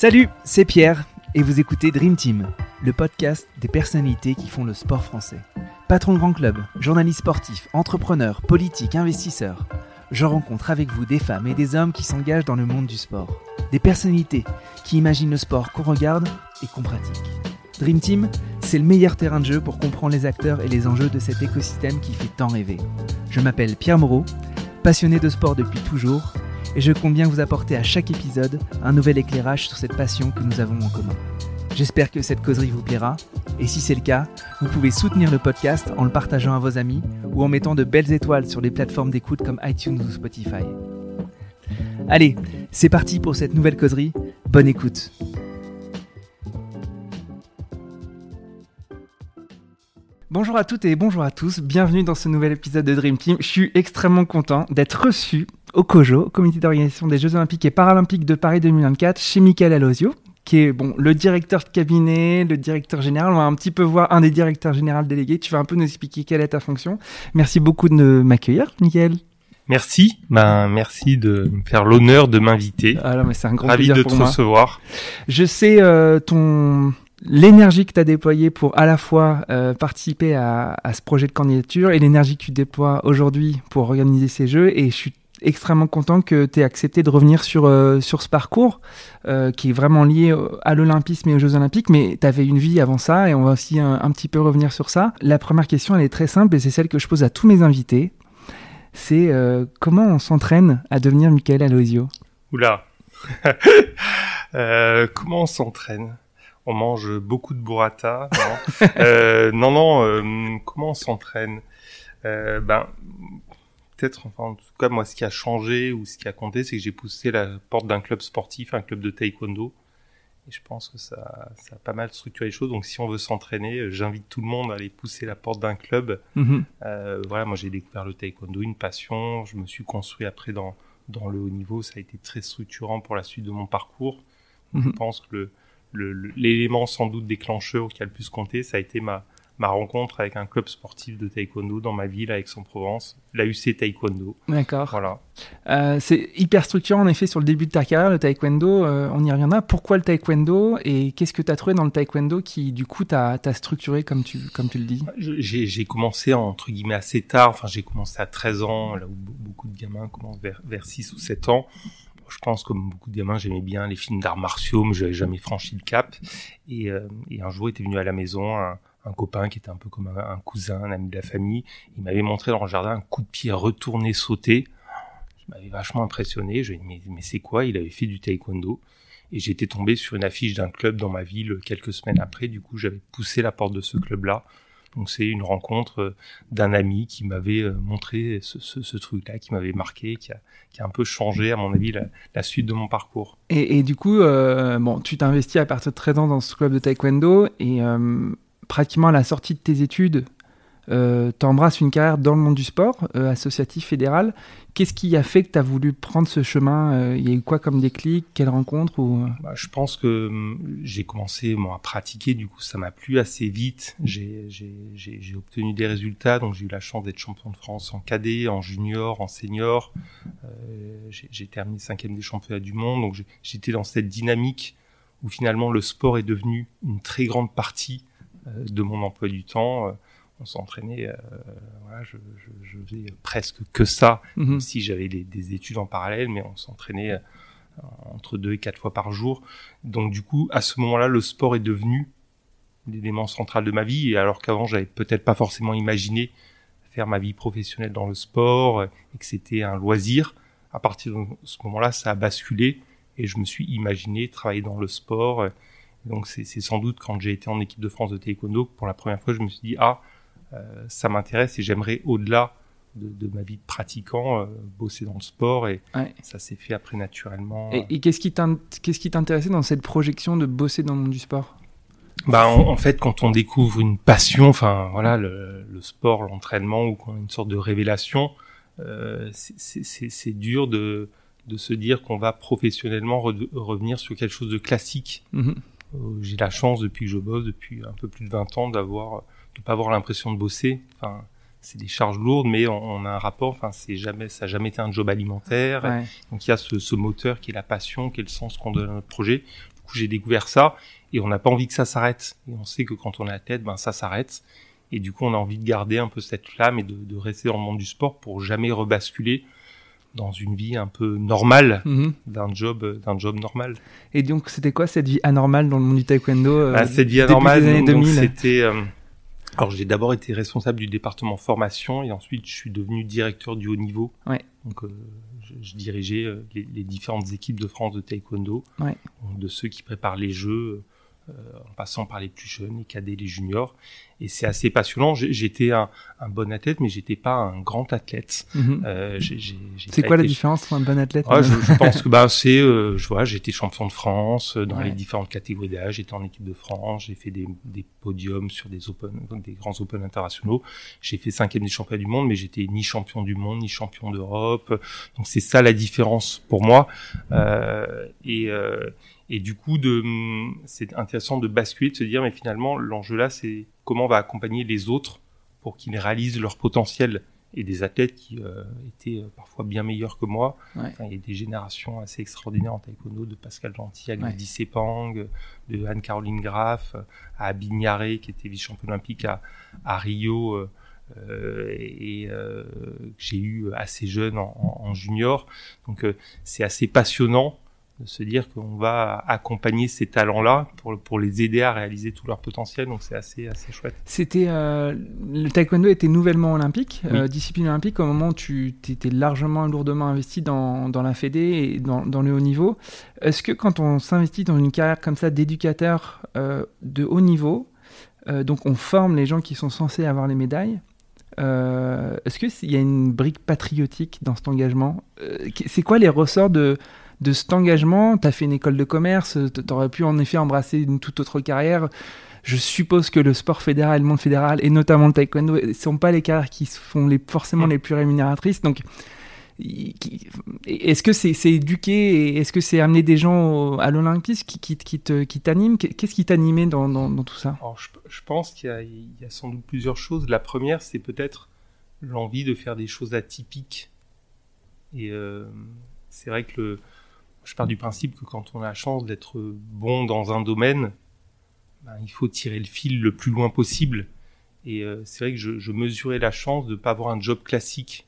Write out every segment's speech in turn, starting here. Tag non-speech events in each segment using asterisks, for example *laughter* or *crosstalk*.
Salut, c'est Pierre et vous écoutez Dream Team, le podcast des personnalités qui font le sport français. Patron de grand club, journaliste sportif, entrepreneur, politique, investisseur, je rencontre avec vous des femmes et des hommes qui s'engagent dans le monde du sport. Des personnalités qui imaginent le sport qu'on regarde et qu'on pratique. Dream Team, c'est le meilleur terrain de jeu pour comprendre les acteurs et les enjeux de cet écosystème qui fait tant rêver. Je m'appelle Pierre Moreau, passionné de sport depuis toujours, et je compte bien vous apporter à chaque épisode un nouvel éclairage sur cette passion que nous avons en commun. J'espère que cette causerie vous plaira, et si c'est le cas, vous pouvez soutenir le podcast en le partageant à vos amis ou en mettant de belles étoiles sur les plateformes d'écoute comme iTunes ou Spotify. Allez, c'est parti pour cette nouvelle causerie, bonne écoute Bonjour à toutes et bonjour à tous, bienvenue dans ce nouvel épisode de Dream Team. Je suis extrêmement content d'être reçu au COJO, Comité d'organisation des Jeux Olympiques et Paralympiques de Paris 2024, chez Michael Alosio, qui est bon, le directeur de cabinet, le directeur général. On va un petit peu voir un des directeurs généraux délégués. Tu vas un peu nous expliquer quelle est ta fonction. Merci beaucoup de m'accueillir, Michael. Merci, ben merci de me faire l'honneur de m'inviter. Mais c'est un grand Ravi plaisir de pour te moi. recevoir. Je sais euh, ton l'énergie que tu as déployée pour à la fois euh, participer à, ce projet de candidature et l'énergie que tu déploies aujourd'hui pour organiser ces jeux et je suis extrêmement content que tu aies accepté de revenir sur, euh, ce parcours euh, qui est vraiment lié à l'Olympisme et aux Jeux Olympiques, mais tu avais une vie avant ça et on va aussi un, petit peu revenir sur ça. La première question, elle est très simple et c'est celle que je pose à tous mes invités. C'est comment on s'entraîne à devenir Michael Alosio Oula. *laughs* Comment on s'entraîne? On mange beaucoup de burrata Non, *laughs* euh, non, non. euh, comment on s'entraîne Euh, Ben, peut-être. Enfin, en tout cas, moi, ce qui a changé ou ce qui a compté, c'est que j'ai poussé la porte d'un club sportif, un club de taekwondo. Et je pense que ça, ça a pas mal structuré les choses. Donc, si on veut s'entraîner, j'invite tout le monde à aller pousser la porte d'un club. Mhm. Voilà, moi j'ai découvert le taekwondo, une passion. Je me suis construit après dans, dans le haut niveau. Ça a été très structurant pour la suite de mon parcours. Je Mhm. pense que le- l'élément sans doute déclencheur qui a le plus compté, ça a été ma, ma rencontre avec un club sportif de taekwondo dans ma ville, à Aix-en-Provence, la UC Taekwondo. D'accord. Voilà. Euh, c'est hyper structurant en effet sur le début de ta carrière, le taekwondo. euh, on y reviendra. Pourquoi le taekwondo et qu'est-ce que tu as trouvé dans le taekwondo qui, du coup, t'a structuré comme tu, comme tu le dis? J'ai commencé entre guillemets assez tard, enfin j'ai commencé à 13 ans, là où be- beaucoup de gamins commencent vers, vers 6 ou 7 ans. Je pense comme beaucoup de gamins, j'aimais bien les films d'arts martiaux, mais j'avais jamais franchi le cap. Et, euh, un jour, il était venu à la maison un, copain qui était un peu comme un, cousin, un ami de la famille. Il m'avait montré dans le jardin un coup de pied retourné sauté. qui m'avait vachement impressionné. Je lui ai dit, mais c'est quoi? Il avait fait du taekwondo. Et j'étais tombé sur une affiche d'un club dans ma ville quelques semaines après. Du coup, j'avais poussé la porte de ce club-là. Donc c'est une rencontre euh, d'un ami qui m'avait euh, montré ce, truc-là, qui m'avait marqué, qui a, qui a un peu changé, à mon avis, la, suite de mon parcours. et, et du coup, euh, bon, tu t'es investi à partir de 13 ans dans ce club de taekwondo et pratiquement à la sortie de tes études, euh, tu embrasses une carrière dans le monde du sport, euh, associatif, fédéral. Qu'est-ce qui a fait que tu as voulu prendre ce chemin Euh, Il y a eu quoi comme déclic Quelle rencontre ou... Bah, je pense que hum, j'ai commencé à pratiquer, du coup ça m'a plu assez vite. J'ai obtenu des résultats, donc j'ai eu la chance d'être champion de France en cadet, en junior, en senior. Euh, j'ai terminé cinquième des championnats du monde, donc j'étais dans cette dynamique où finalement le sport est devenu une très grande partie euh, de mon emploi du temps. On s'entraînait, euh, voilà, je, je, je faisais presque que ça, même si j'avais des, des études en parallèle, mais on s'entraînait euh, entre deux et quatre fois par jour. Donc du coup, à ce moment-là, le sport est devenu l'élément central de ma vie, et alors qu'avant, j'avais peut-être pas forcément imaginé faire ma vie professionnelle dans le sport, et que c'était un loisir. À partir de ce moment-là, ça a basculé, et je me suis imaginé travailler dans le sport. Donc c'est sans doute quand j'ai été en équipe de France de taekwondo, que pour la première fois, je me suis dit, ah, ça m'intéresse, et j'aimerais au-delà de, de ma vie de pratiquant, euh, bosser dans le sport, et Ouais. ça s'est fait après naturellement. Et, et qu'est-ce qui t'intéressait dans cette projection de bosser dans le monde du sport? Bah, en, en fait, quand on découvre une passion, enfin voilà, le, le sport, l'entraînement, ou qu'on a une sorte de révélation, euh, c'est- dur de, de se dire qu'on va professionnellement re- revenir sur quelque chose de classique. Mhm. Euh, J'ai la chance depuis que je bosse, depuis un peu plus de 20 ans, d'avoir de pas avoir l'impression de bosser. Enfin, c'est des charges lourdes, mais on, on a un rapport. Enfin, c'est jamais, ça n'a jamais été un job alimentaire. Ouais. Donc il y a ce, ce moteur qui est la passion, qui est le sens qu'on donne à notre projet. Du coup, j'ai découvert ça et on n'a pas envie que ça s'arrête. Et on sait que quand on est tête, ben ça s'arrête. Et du coup, on a envie de garder un peu cette flamme et de, de rester dans le monde du sport pour jamais rebasculer dans une vie un peu normale Mhm. d'un job d'un job normal. Et donc, c'était quoi cette vie anormale dans le monde du taekwondo euh, Ah, cette vie anormale, des années donc, donc, 2000 c'était. Alors j'ai d'abord été responsable du département formation et ensuite je suis devenu directeur du haut niveau. Ouais. Donc euh, je, je dirigeais euh, les, les différentes équipes de France de taekwondo, Ouais. de ceux qui préparent les jeux, euh, en passant par les plus jeunes, les cadets, les juniors. Et c'est assez passionnant. J'étais un, un bon athlète, mais j'étais pas un grand athlète. Mhm. Euh, C'est quoi la différence entre un bon athlète je, je pense que bah c'est euh, je vois j'étais champion de France euh, dans Ouais. les différentes catégories d'âge j'étais en équipe de France j'ai fait des, des podiums sur des open donc des grands open internationaux j'ai fait cinquième des championnats du monde mais j'étais ni champion du monde ni champion d'Europe donc c'est ça la différence pour moi euh, et euh, et du coup de c'est intéressant de basculer de se dire mais finalement l'enjeu là c'est comment on va accompagner les autres pour qu'ils réalisent leur potentiel et des athlètes qui euh, étaient euh, parfois bien meilleurs que moi. Ouais. Enfin, il y a des générations assez extraordinaires en taekwondo, de Pascal Gentil à Ouais. Gladys Sepang, de Anne-Caroline Graff, à Abin Yaré, qui était vice-champion olympique à, à Rio, euh, et euh, que j'ai eu assez jeune en, junior. Donc c'est assez passionnant de se dire qu'on va accompagner ces talents-là pour, pour les aider à réaliser tout leur potentiel. Donc c'est assez, assez chouette. C'était euh, le taekwondo était nouvellement olympique, euh, discipline olympique au moment où tu étais largement lourdement investi dans, dans la Fédé et dans, dans le haut niveau. Est-ce que quand on s'investit dans une carrière comme ça d'éducateur euh, de haut niveau, donc on forme les gens qui sont censés avoir les médailles, euh, est-ce qu'il y a une brique patriotique dans cet engagement? Euh, C'est quoi les ressorts de, de cet engagement Tu as fait une école de commerce, tu aurais pu en effet embrasser une toute autre carrière. Je suppose que le sport fédéral, le monde fédéral, et notamment le taekwondo, ne sont pas les carrières qui font les, forcément les plus rémunératrices. Donc, est-ce que c'est éduquer est-ce que c'est amener des gens à l'Olympisme qui, qui, qui qui Qu'est-ce qui t'animait dans, dans, tout ça? Je, pense qu'il y, a- il y a sans doute plusieurs choses. La première, c'est peut-être l'envie de faire des choses atypiques. Et euh, c'est vrai que le, je pars du principe que quand on a la chance d'être bon dans un domaine, ben, il faut tirer le fil le plus loin possible. Et euh, c'est vrai que je, je mesurais la chance de ne pas avoir un job classique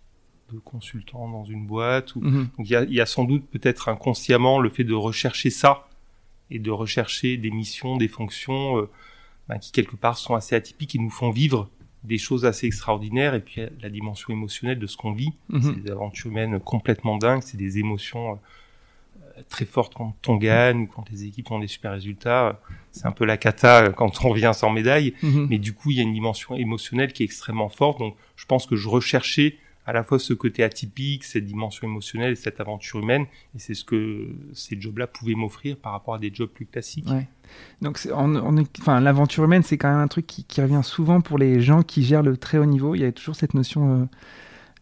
de consultant dans une boîte. Ou... Mhm. Donc il y a, il y a sans doute peut-être inconsciemment le fait de rechercher ça et de rechercher des missions, des fonctions euh, ben, qui quelque part sont assez atypiques et nous font vivre des choses assez extraordinaires et puis la dimension émotionnelle de ce qu'on vit. Mhm. C'est des aventures humaines complètement dingues, c'est des émotions euh, très fortes quand on gagne ou quand les équipes ont des super résultats. C'est un peu la cata euh, quand on revient sans médaille, Mhm. mais du coup il y a une dimension émotionnelle qui est extrêmement forte. Donc je pense que je recherchais à la fois ce côté atypique, cette dimension émotionnelle et cette aventure humaine, et c'est ce que ces jobs-là pouvaient m'offrir par rapport à des jobs plus classiques. Ouais. Donc, on, on enfin, l'aventure humaine, c'est quand même un truc qui, qui revient souvent pour les gens qui gèrent le très haut niveau. Il y a toujours cette notion euh,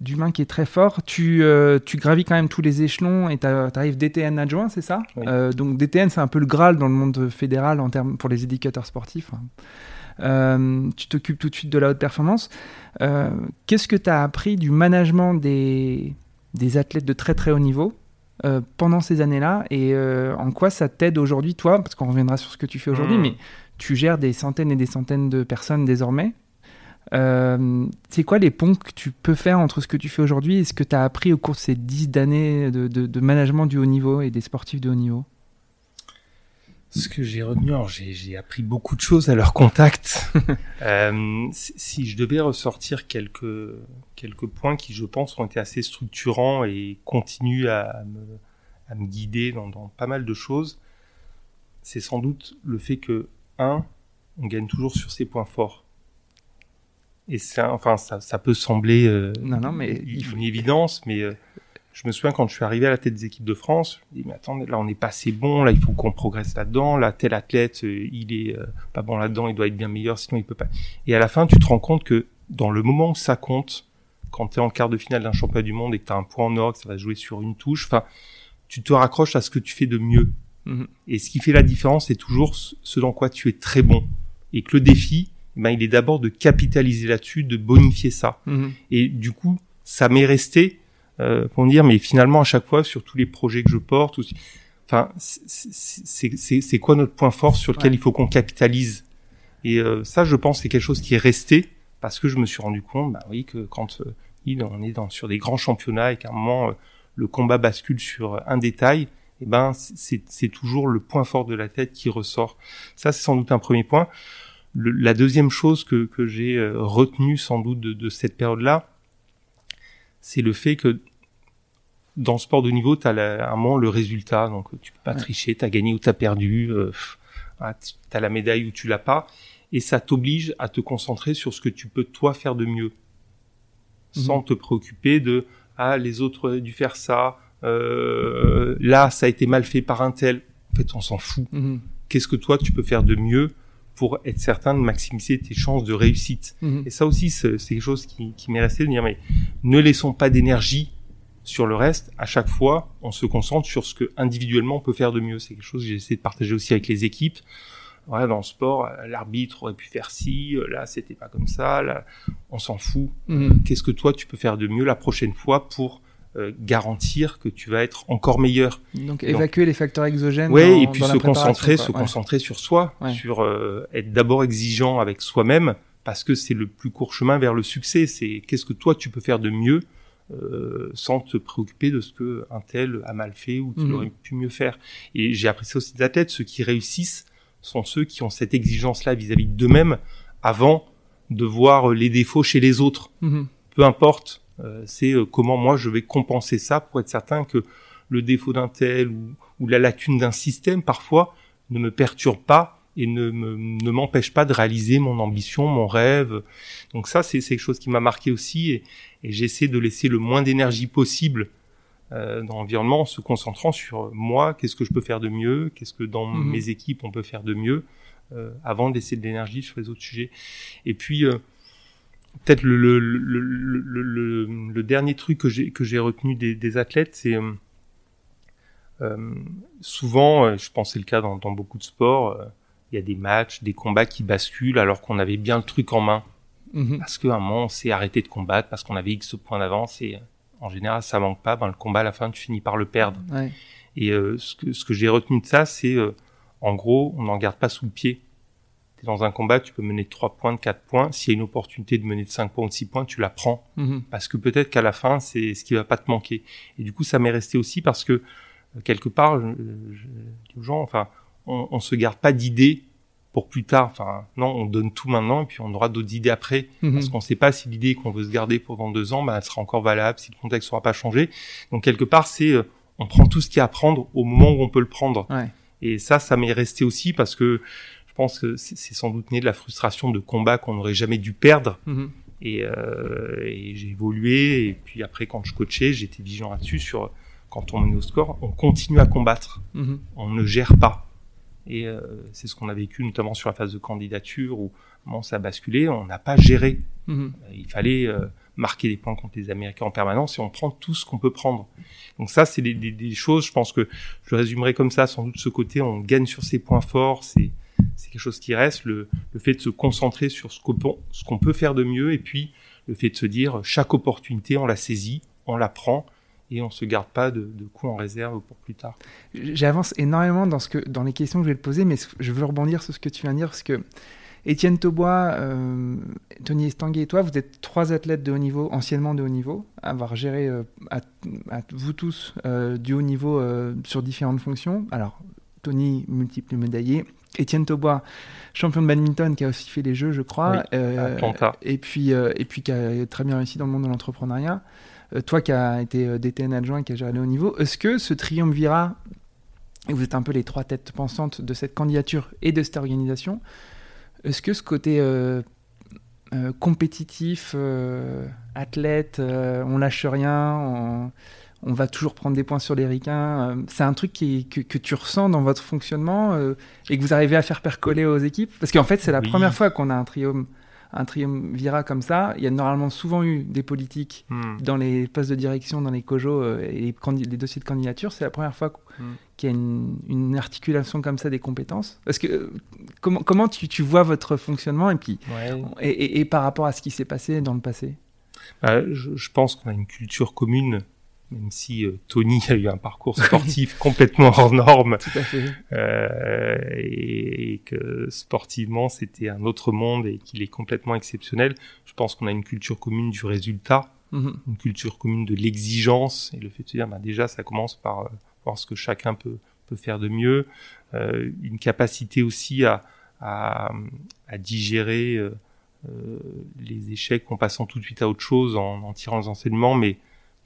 d'humain qui est très fort. Tu, euh, tu gravis quand même tous les échelons et tu arrives DTN adjoint, c'est ça? Oui. Euh, Donc, DTN, c'est un peu le Graal dans le monde fédéral en termes pour les éducateurs sportifs. hein. Euh, tu t'occupes tout de suite de la haute performance. Euh, Qu'est-ce que tu as appris du management des, des athlètes de très très haut niveau euh, pendant ces années-là? Et euh, en quoi ça t'aide aujourd'hui, toi? Parce qu'on reviendra sur ce que tu fais aujourd'hui, Mmh. mais tu gères des centaines et des centaines de personnes désormais. Euh, c'est quoi les ponts que tu peux faire entre ce que tu fais aujourd'hui et ce que tu as appris au cours de ces dix d'années de, de- de management du haut niveau et des sportifs de haut niveau? Ce que j'ai retenu, j'ai j'ai appris beaucoup de choses à leur contact. *laughs* Euh, si, si je devais ressortir quelques quelques points qui, je pense, ont été assez structurants et continuent à me, à me guider dans, dans pas mal de choses, c'est sans doute le fait que un, on gagne toujours sur ses points forts. Et ça, enfin, ça, ça peut sembler euh, Non, non, mais une, il faut- une évidence, mais euh, je me souviens quand je suis arrivé à la tête des équipes de France, je me dis mais attends, là on n'est pas assez bon, là il faut qu'on progresse là-dedans, là tel athlète euh, il est pas bon là-dedans, il doit être bien meilleur, sinon il peut pas. Et à la fin tu te rends compte que dans le moment où ça compte, quand tu es en quart de finale d'un championnat du monde et que tu as un point en or, que ça va jouer sur une touche, enfin tu te raccroches à ce que tu fais de mieux. Mhm. Et ce qui fait la différence, c'est toujours ce dans quoi tu es très bon. Et que le défi, ben, il est d'abord de capitaliser là-dessus, de bonifier ça. Mhm. Et du coup, ça m'est resté euh, pour me dire, mais finalement, à chaque fois, sur tous les projets que je porte, enfin, c'est quoi notre point fort sur lequel il faut qu'on capitalise? Et euh, ça, je pense, c'est quelque chose qui est resté parce que je me suis rendu compte, bah oui, que quand euh, on est dans, sur des grands championnats et qu'à un moment euh, le combat bascule sur un détail, eh ben c'est toujours le point fort de la tête qui ressort. Ça, c'est sans doute un premier point. La deuxième chose que, que j'ai retenu sans doute de, de cette période-là, c'est le fait que dans le sport de niveau, tu as un moment le résultat, donc tu peux pas tricher, tu as gagné ou tu as perdu, euh, tu as la médaille ou tu l'as pas, et ça t'oblige à te concentrer sur ce que tu peux toi faire de mieux, mhm. sans te préoccuper de ah les autres ont dû faire ça, euh, là ça a été mal fait par un tel. En fait, on s'en fout. Mhm. Qu'est-ce que toi tu peux faire de mieux pour être certain de maximiser tes chances de réussite. Mhm. Et ça aussi, c'est quelque chose qui, qui m'est resté de dire, mais ne laissons pas d'énergie sur le reste, à chaque fois, on se concentre sur ce que individuellement on peut faire de mieux. C'est quelque chose que j'ai essayé de partager aussi avec les équipes. Ouais, dans le sport, l'arbitre aurait pu faire ci, là c'était pas comme ça, là on s'en fout. Mhm. Qu'est-ce que toi tu peux faire de mieux la prochaine fois pour euh, garantir que tu vas être encore meilleur. Donc évacuer les facteurs exogènes. Oui, et puis se concentrer, se concentrer sur soi, sur euh, être d'abord exigeant avec soi-même, parce que c'est le plus court chemin vers le succès. C'est qu'est-ce que toi tu peux faire de mieux euh, sans te préoccuper de ce que un tel a mal fait ou qu'il mhm. aurait pu mieux faire. Et j'ai apprécié aussi des athlètes, ceux qui réussissent sont ceux qui ont cette exigence-là vis-à-vis d'eux-mêmes avant de voir les défauts chez les autres. Mhm. Peu importe, c'est euh, comment moi je vais compenser ça pour être certain que le défaut d'un tel ou, ou la lacune d'un système parfois ne me perturbe pas et ne, ne m'empêche pas de réaliser mon ambition, mon rêve. Donc ça, c'est quelque chose qui m'a marqué aussi et, et j'essaie de laisser le moins d'énergie possible euh, dans l'environnement en se concentrant sur moi, qu'est-ce que je peux faire de mieux, qu'est-ce que dans mhm. mes équipes on peut faire de mieux, euh, avant d'essayer de l'énergie sur les autres sujets. Et puis euh, peut-être le, le, le, le, dernier truc que j'ai que j'ai retenu des, des athlètes, c'est euh, euh souvent, je pense c'est le cas dans, dans beaucoup de sports, il y a des matchs, des combats qui basculent alors qu'on avait bien le truc en main. Mhm. Parce qu'à un moment, on s'est arrêté de combattre parce qu'on avait X points d'avance et en général, ça manque pas. Ben, le combat, à la fin, tu finis par le perdre. Ouais. Et euh, ce que, ce que j'ai retenu de ça, c'est euh, en gros, on n'en garde pas sous le pied. Dans un combat, tu peux mener de 3 points, de 4 points. S'il y a une opportunité de mener de 5 points ou de 6 points, tu la prends. Mhm. Parce que peut-être qu'à la fin, c'est ce qui va pas te manquer. Et du coup, ça m'est resté aussi parce que, euh, quelque part, je, je, dis aux gens, enfin, on, on se garde pas d'idées pour plus tard. Enfin, non, on donne tout maintenant et puis on aura d'autres idées après, mhm. parce qu'on ne sait pas si l'idée qu'on veut se garder pendant deux ans, bah, elle sera encore valable, si le contexte n'aura pas changé. Donc quelque part, c'est euh, on prend tout ce qu'il y a à prendre au moment où on peut le prendre. Ouais. Et ça, ça m'est resté aussi parce que je pense que c'est sans doute né de la frustration de combats qu'on n'aurait jamais dû perdre. Mhm. Et, euh, et j'ai évolué. Et puis après, quand je coachais, j'étais vigilant là-dessus sur quand on menait au score, on continue à combattre. Mhm. On ne gère pas. Et euh, c'est ce qu'on a vécu notamment sur la phase de candidature où moment ça a basculé, on n'a pas géré. Mhm. Euh, il fallait euh, marquer des points contre les Américains en permanence et on prend tout ce qu'on peut prendre. Donc ça, c'est des, des, des, choses, je pense que je résumerai comme ça, sans doute ce côté, on gagne sur ses points forts, c'est quelque chose qui reste, le, le fait de se concentrer sur ce qu'on qu'on peut faire de mieux et puis le fait de se dire chaque opportunité, on la saisit, on la prend et on se garde pas de, de coups en réserve pour plus tard. J'avance énormément dans, ce que, dans les questions que je vais te poser, mais je veux rebondir sur ce que tu viens de dire, parce que Étienne Taubois, euh, Tony Estanguet et toi, vous êtes trois athlètes de haut niveau, anciennement de haut niveau, avoir géré euh, à, vous tous euh, du haut niveau sur différentes fonctions. Alors, Tony, multiple médaillé. Étienne Taubois, champion de badminton, qui a aussi fait les Jeux, je crois. Oui, et, puis, et puis qui a très bien réussi dans le monde de l'entrepreneuriat. Euh, toi qui as été euh, DTN adjoint, qui a géré le haut niveau, est-ce que ce triumvirat, et vous êtes un peu les trois têtes pensantes de cette candidature et de cette organisation, est-ce que ce côté euh, compétitif, athlète, on lâche rien, on, va toujours prendre des points sur les ricains. c'est un truc qui, que, tu ressens dans votre fonctionnement et que vous arrivez à faire percoler aux équipes? Parce qu'en fait, c'est la première fois qu'on a un triumph un triumvirat comme ça, il y a normalement souvent eu des politiques hmm. dans les postes de direction, dans les COJO euh, et les, dossiers de candidature. C'est la première fois hmm. qu'il y a une, articulation comme ça des compétences. Parce que euh, comment, comment tu, vois votre fonctionnement et puis et, par rapport à ce qui s'est passé dans le passé? Bah, je, pense qu'on a une culture commune même si euh, Tony *laughs* a eu un parcours sportif *laughs* complètement hors norme, Tout à fait. euh, et, et que sportivement c'était un autre monde et qu'il est complètement exceptionnel. Je pense qu'on a une culture commune du résultat, Mhm. une culture commune de l'exigence et le fait de se dire bah, déjà ça commence par euh, voir ce que chacun peut peut faire de mieux, euh, une capacité aussi à à, à digérer euh, les échecs en passant tout de suite à autre chose, en, en tirant les enseignements, mais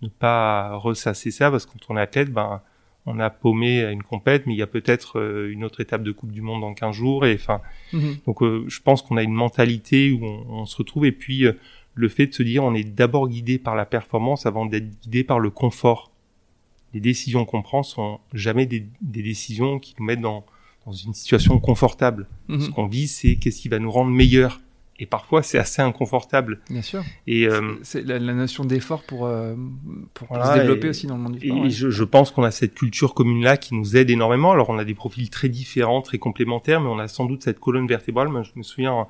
ne pas ressasser ça parce que quand on est athlète, ben on a paumé à une compète, mais il y a peut-être euh, une autre étape de Coupe du Monde dans 15 jours. Et enfin, Mhm. donc euh, je pense qu'on a une mentalité où on, on se retrouve et puis euh, le fait de se dire on est d'abord guidé par la performance avant d'être guidé par le confort. Les décisions qu'on prend sont jamais des, des décisions qui nous mettent dans, dans une situation confortable. Mhm. Ce qu'on vise, c'est qu'est-ce qui va nous rendre meilleurs. Et parfois, c'est assez inconfortable. Bien sûr. Et, euh, C'est la, la notion d'effort pour, euh, pour, pour Voilà, se développer et- aussi dans le monde du Et sport. ouais. je, je pense qu'on a cette culture commune-là qui nous aide énormément. Alors, on a des profils très différents, très complémentaires, mais on a sans doute cette colonne vertébrale. Moi, je me souviens euh,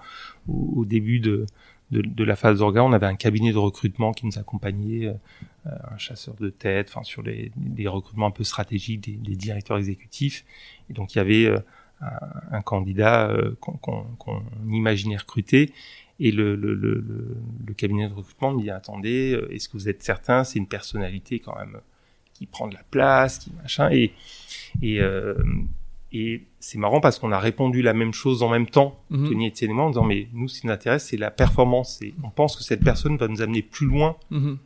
au, au début de, de, de la phase d'orga, on avait un cabinet de recrutement qui nous accompagnait, euh, un chasseur de tête, enfin sur les, les recrutements un peu stratégiques des, des directeurs exécutifs. Et donc, il y avait euh, un, candidat euh, qu'on imaginait recruter. Et le, le, le, le- le cabinet de recrutement me dit attendez, euh, est-ce que vous êtes certain? C'est une personnalité quand même qui prend de la place, qui machin. Et et, euh, et c'est marrant parce qu'on a répondu la même chose en même temps, Mhm. Tony et moi, en disant mais nous ce qui nous intéresse c'est la performance. Et on pense que cette personne va nous amener plus loin Mhm.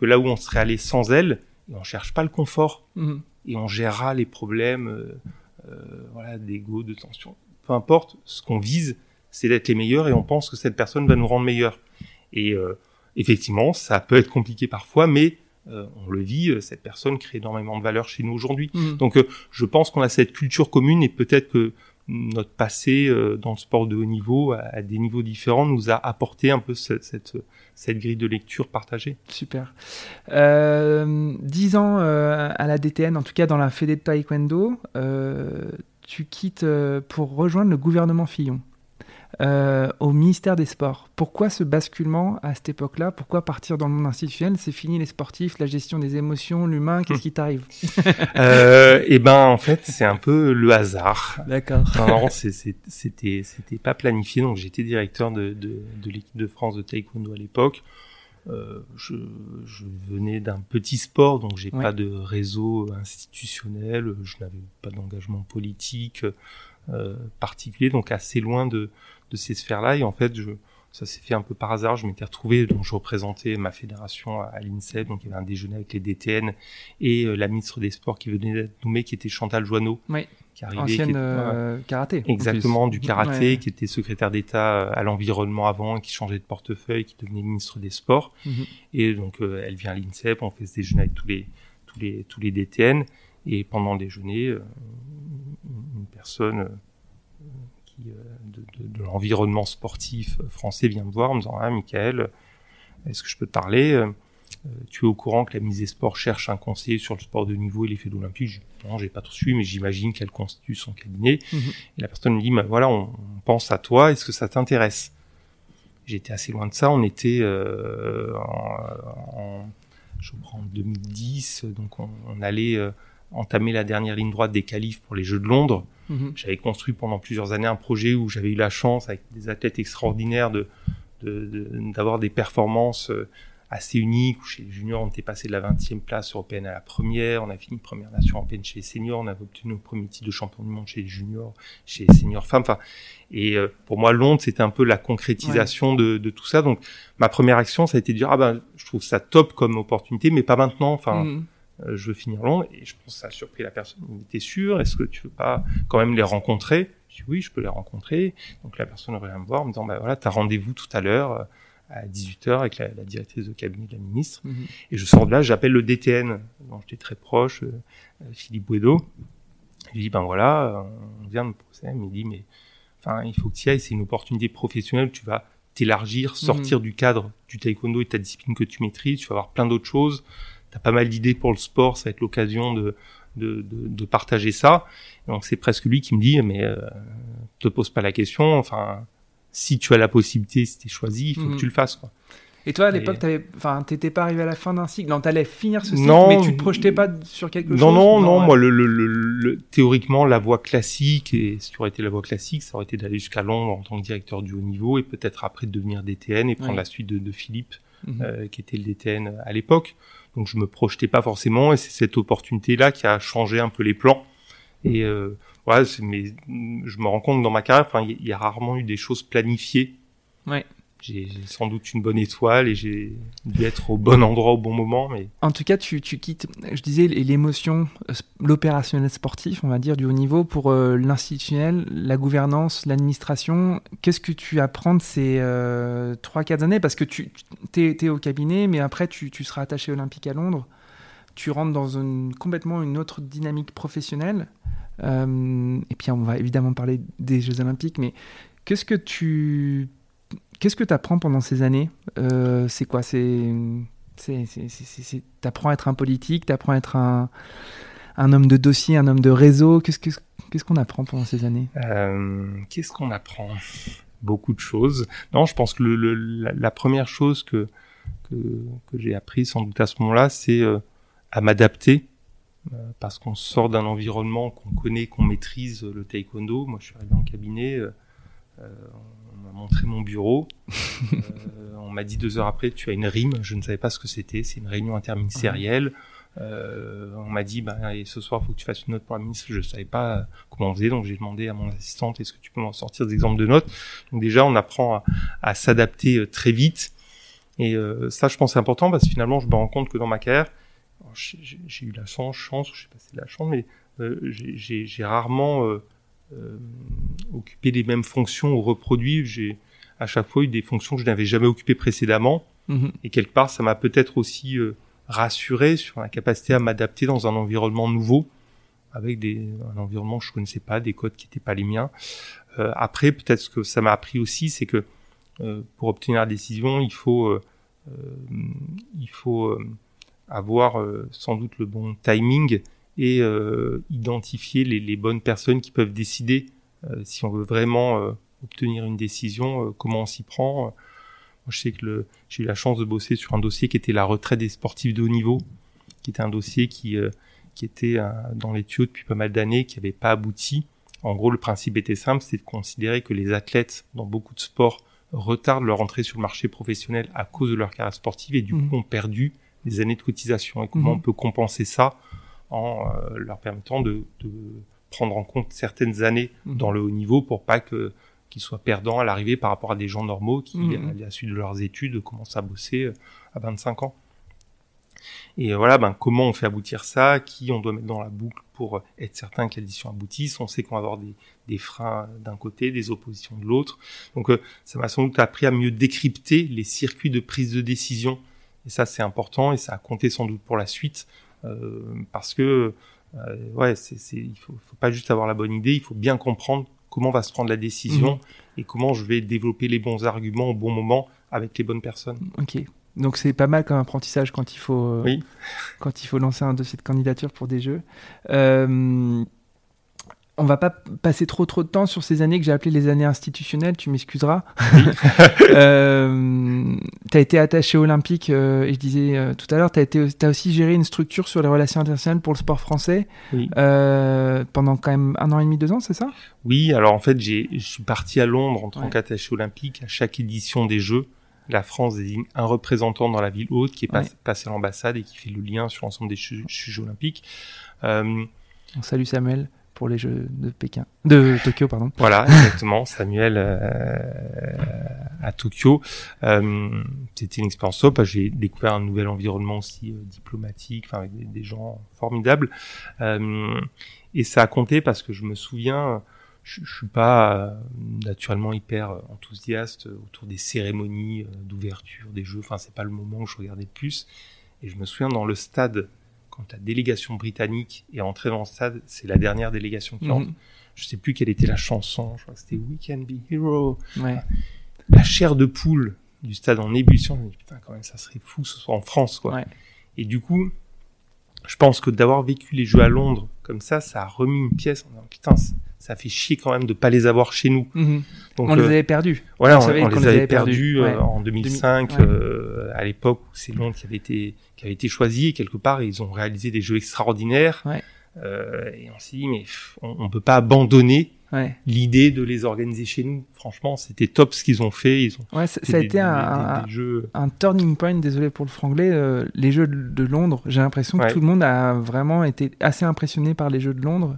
que là où on serait allé sans elle. Et on cherche pas le confort Mhm. et on gérera les problèmes euh, euh, voilà d'ego, de tension. Peu importe, ce qu'on vise, c'est d'être les meilleurs et on pense que cette personne va nous rendre meilleurs. Et euh, effectivement, ça peut être compliqué parfois, mais euh, on le vit, euh, cette personne crée énormément de valeur chez nous aujourd'hui. Mhm. Donc euh, je pense qu'on a cette culture commune et peut-être que notre passé euh, dans le sport de haut niveau, à, des niveaux différents, nous a apporté un peu cette, grille de lecture partagée. Super. Euh, 10 ans euh, à la DTN, en tout cas dans la Fédé de Taekwondo, euh, tu quittes pour rejoindre le gouvernement Fillon euh, au ministère des Sports. Pourquoi ce basculement à cette époque-là? Pourquoi partir dans le monde institutionnel? C'est fini les sportifs, la gestion des émotions, l'humain, qu'est-ce qui t'arrive? *laughs* Euh, et ben en fait c'est un peu le hasard. D'accord. Non, c'était c'était pas planifié. Donc j'étais directeur de, de, de l'équipe de France de taekwondo à l'époque. Euh, je, je venais d'un petit sport, donc j'ai Ouais. pas de réseau institutionnel. Je n'avais pas d'engagement politique euh, particulier, donc assez loin de, de ces sphères-là. Et en fait, je, ça s'est fait un peu par hasard. Je m'étais retrouvé, donc je représentais ma fédération à, l'INSEP, donc il y avait un déjeuner avec les DTN et euh, la ministre des Sports qui venait d'être nommée, qui était Chantal Joanneau, Oui. qui arrivait, Ancienne qui était- euh, karaté. en Exactement, du karaté, Ouais. qui était secrétaire d'État euh, à l'environnement avant, qui changeait de portefeuille, qui devenait ministre des Sports. Mhm. Et donc, euh, elle vient à l'INSEP, on fait ce déjeuner avec tous les, tous les, tous les DTN. Et pendant le déjeuner, une personne qui, euh, de, de, de l'environnement sportif français vient me voir en me disant, ah, Michael, est-ce que je peux te parler? Euh, tu es au courant que la mise des sports cherche un conseiller sur le sport de niveau et l'effet olympique Je dis, Non, j'ai pas tout suivi, mais j'imagine qu'elle constitue son cabinet. Mhm. Et la personne me dit, bah, voilà, on, on pense à toi, est-ce que ça t'intéresse? J'étais assez loin de ça, on était euh, en, en- je crois en 2010, donc on, on allait euh, entamer la dernière ligne droite des qualifs pour les Jeux de Londres. Mhm. J'avais construit pendant plusieurs années un projet où j'avais eu la chance, avec des athlètes extraordinaires, de de- de- d'avoir des performances euh, assez uniques. Où chez les juniors, on était passé de la 20e place européenne à la première. On a fini première nation européenne chez les seniors. On avait obtenu nos premiers titres de champion du monde chez les juniors, chez les seniors femmes. Enfin, et euh, pour moi, Londres, c'était un peu la concrétisation de, de tout ça. Donc, ma première action, ça a été de dire, ah ben, je trouve ça top comme opportunité, mais pas maintenant. Enfin, Mhm. Euh, je veux finir Londres. Et je pense que ça a surpris la personne. Il était sûr, est-ce que tu veux pas quand même les rencontrer? Je dis oui, je peux les rencontrer. Donc la personne revient me voir en me disant, bah voilà, t'as rendez-vous tout à l'heure euh, à 18h avec la, la directrice de cabinet de la ministre. Mhm. Et je sors de là, j'appelle le DTN, dont j'étais très proche, euh, euh, Philippe Bouedo. Je lui dis, ben voilà, on vient de me poser. Il me dit, mais enfin, il faut que tu y ailles, c'est une opportunité professionnelle, tu vas t'élargir, sortir du cadre du taekwondo et de ta discipline que tu maîtrises, tu vas avoir plein d'autres choses. T'as pas mal d'idées pour le sport, ça va être l'occasion de, de, de, de partager ça. Donc c'est presque lui qui me dit, mais euh, te pose pas la question, enfin, si tu as la possibilité, si t'es choisi, il faut que tu le fasses. Quoi. Et toi, à l'époque, tu enfin, t'étais pas arrivé à la fin d'un cycle? Non, t'allais finir ce cycle, mais tu te projetais pas sur quelque chose? Non, non, non. Moi, le, le, le, théoriquement, la voie classique, et ce qui aurait été la voie classique, ça aurait été d'aller jusqu'à Londres en tant que directeur du haut niveau, et peut-être après de devenir DTN et prendre la suite de, de Philippe, mhm. euh, qui était le DTN à l'époque. Donc, je me projetais pas forcément, et c'est cette opportunité-là qui a changé un peu les plans. Et euh, ouais, mais je me rends compte dans ma carrière, il y, a rarement eu des choses planifiées. Ouais j'ai sans doute une bonne étoile et j'ai dû être au bon endroit au bon moment. Mais... En tout cas, tu, tu quittes, je disais, l'émotion, euh, l'opérationnel sportif, on va dire, du haut niveau pour euh, l'institutionnel, la gouvernance, l'administration. Qu'est-ce que tu apprends de ces euh, 3-4 années? Parce que tu es, au cabinet, mais après, tu, tu, seras attaché olympique à Londres. Tu rentres dans une, complètement une autre dynamique professionnelle. Euh, et puis, on va évidemment parler des Jeux olympiques, mais qu'est-ce que tu Qu'est-ce que tu apprends pendant ces années? Euh, C'est quoi? C'est apprends à être un politique, tu apprends à être un, homme de dossier, un homme de réseau? Qu'est-ce qu'on apprend pendant ces années? Euh, Qu'est-ce qu'on apprend? Beaucoup de choses. Non, je pense que la, première chose que j'ai appris sans doute à ce moment-là, c'est euh, à m'adapter parce qu'on sort d'un environnement qu'on connaît, qu'on maîtrise, le taekwondo. Moi, je suis arrivé en cabinet m'a montré mon bureau. Euh, on m'a dit deux heures après, tu as une rime. Je ne savais pas ce que c'était. C'est une réunion interministérielle. Euh, on m'a dit, bah, ce soir, il faut que tu fasses une note pour la ministre. Je ne savais pas comment on faisait, donc j'ai demandé à mon assistante, est-ce que tu peux m'en sortir des exemples de notes? Donc déjà, on apprend à, s'adapter euh, très vite. Et ça, je pense, c'est important parce que finalement, je me rends compte que dans ma carrière, j'ai eu la chance, chance, je sais pas si c'est la chance, mais j'ai rarement occuper les mêmes fonctions ou reproduire. J'ai à chaque fois eu des fonctions que je n'avais jamais occupées précédemment. Mhm. Et quelque part, ça m'a peut-être aussi euh, rassuré sur la capacité à m'adapter dans un environnement nouveau, avec des, un environnement que je connaissais pas, des codes qui n'étaient pas les miens. Euh, après, peut-être ce que ça m'a appris aussi, c'est que euh, pour obtenir la décision, il faut, euh, il faut avoir sans doute le bon timing et euh, identifier les, les, bonnes personnes qui peuvent décider euh, si on veut vraiment euh, obtenir une décision, comment on s'y prend. Moi, je sais que j'ai eu la chance de bosser sur un dossier qui était la retraite des sportifs de haut niveau, qui était un dossier qui, qui était dans les tuyaux depuis pas mal d'années, qui n'avait pas abouti. En gros, le principe était simple, c'était de considérer que les athlètes dans beaucoup de sports retardent leur entrée sur le marché professionnel à cause de leur carrière sportive et du mmh. coup ont perdu des années de cotisation. Et comment mmh. on peut compenser ça en euh, leur permettant de, de, prendre en compte certaines années mhm. dans le haut niveau pour pas que qu'ils soient perdants à l'arrivée par rapport à des gens normaux qui, mhm. à la suite de leurs études, commencent à bosser euh, à 25 ans. Et voilà, ben, comment on fait aboutir ça Qui on doit mettre dans la boucle pour être certain que l'addition aboutisse On sait qu'on va avoir des, des freins d'un côté, des oppositions de l'autre. Donc euh, ça m'a sans doute appris à mieux décrypter les circuits de prise de décision. Et ça, c'est important et ça a compté sans doute pour la suite euh, parce que euh, ouais, c'est, il faut, faut pas juste avoir la bonne idée, il faut bien comprendre comment va se prendre la décision mhm. et comment je vais développer les bons arguments au bon moment avec les bonnes personnes. Ok. Donc c'est pas mal comme apprentissage quand il faut euh, oui. quand il faut lancer un dossier de candidature pour des jeux. Euh, on va pas passer trop trop de temps sur ces années que j'ai appelées les années institutionnelles, tu m'excuseras. *laughs* euh, tu as été attaché olympique, euh, et je disais euh, tout à l'heure, tu as, as, aussi géré une structure sur les relations internationales pour le sport français pendant quand même un an et demi, deux ans, c'est ça? Oui, alors en fait, je suis parti à Londres en tant qu'attaché olympique à chaque édition des Jeux. La France désigne un représentant dans la ville haute qui est passé à l'ambassade et qui fait le lien sur l'ensemble des Jeux, olympiques. On salue Samuel pour les Jeux de Pékin, de Tokyo, pardon. Voilà, *laughs* exactement, Samuel euh, à Tokyo. Euh, C'était une expérience top. J'ai découvert un nouvel environnement aussi euh, diplomatique, enfin avec des, gens formidables. Et ça a compté parce que je me souviens, je, je suis pas euh, naturellement hyper enthousiaste autour des cérémonies d'ouverture des Jeux. Enfin, c'est pas le moment où je regardais le plus. Et je me souviens dans le stade quand la délégation britannique est entrée dans le stade, c'est la dernière délégation qui mhm. entre. Je sais plus quelle était la chanson, je crois que c'était We Can Be Hero. La chair de poule du stade en ébullition, je me dis, putain, quand même, ça serait fou ce soit en France, quoi. Et du coup, je pense que d'avoir vécu les Jeux à Londres comme ça, ça a remis une pièce en disant, putain, ça fait chier quand même de pas les avoir chez nous. Donc, on les avait perdus. voilà, on, les les avait perdus, perdus euh, ouais. en 2005, ouais. euh, à l'époque où c'est Londres qui avait été qui avait été choisi et quelque part ils ont réalisé des jeux extraordinaires. Ouais. Euh, et on s'est dit mais on, on peut pas abandonner Ouais. l'idée de les organiser chez nous. Franchement, c'était top ce qu'ils ont fait. Ils ont Ouais, ça, a des- été un, des- un- des jeux. un turning point, désolé pour le franglais, euh, les jeux de Londres. J'ai l'impression que tout le monde a vraiment été assez impressionné par les jeux de Londres.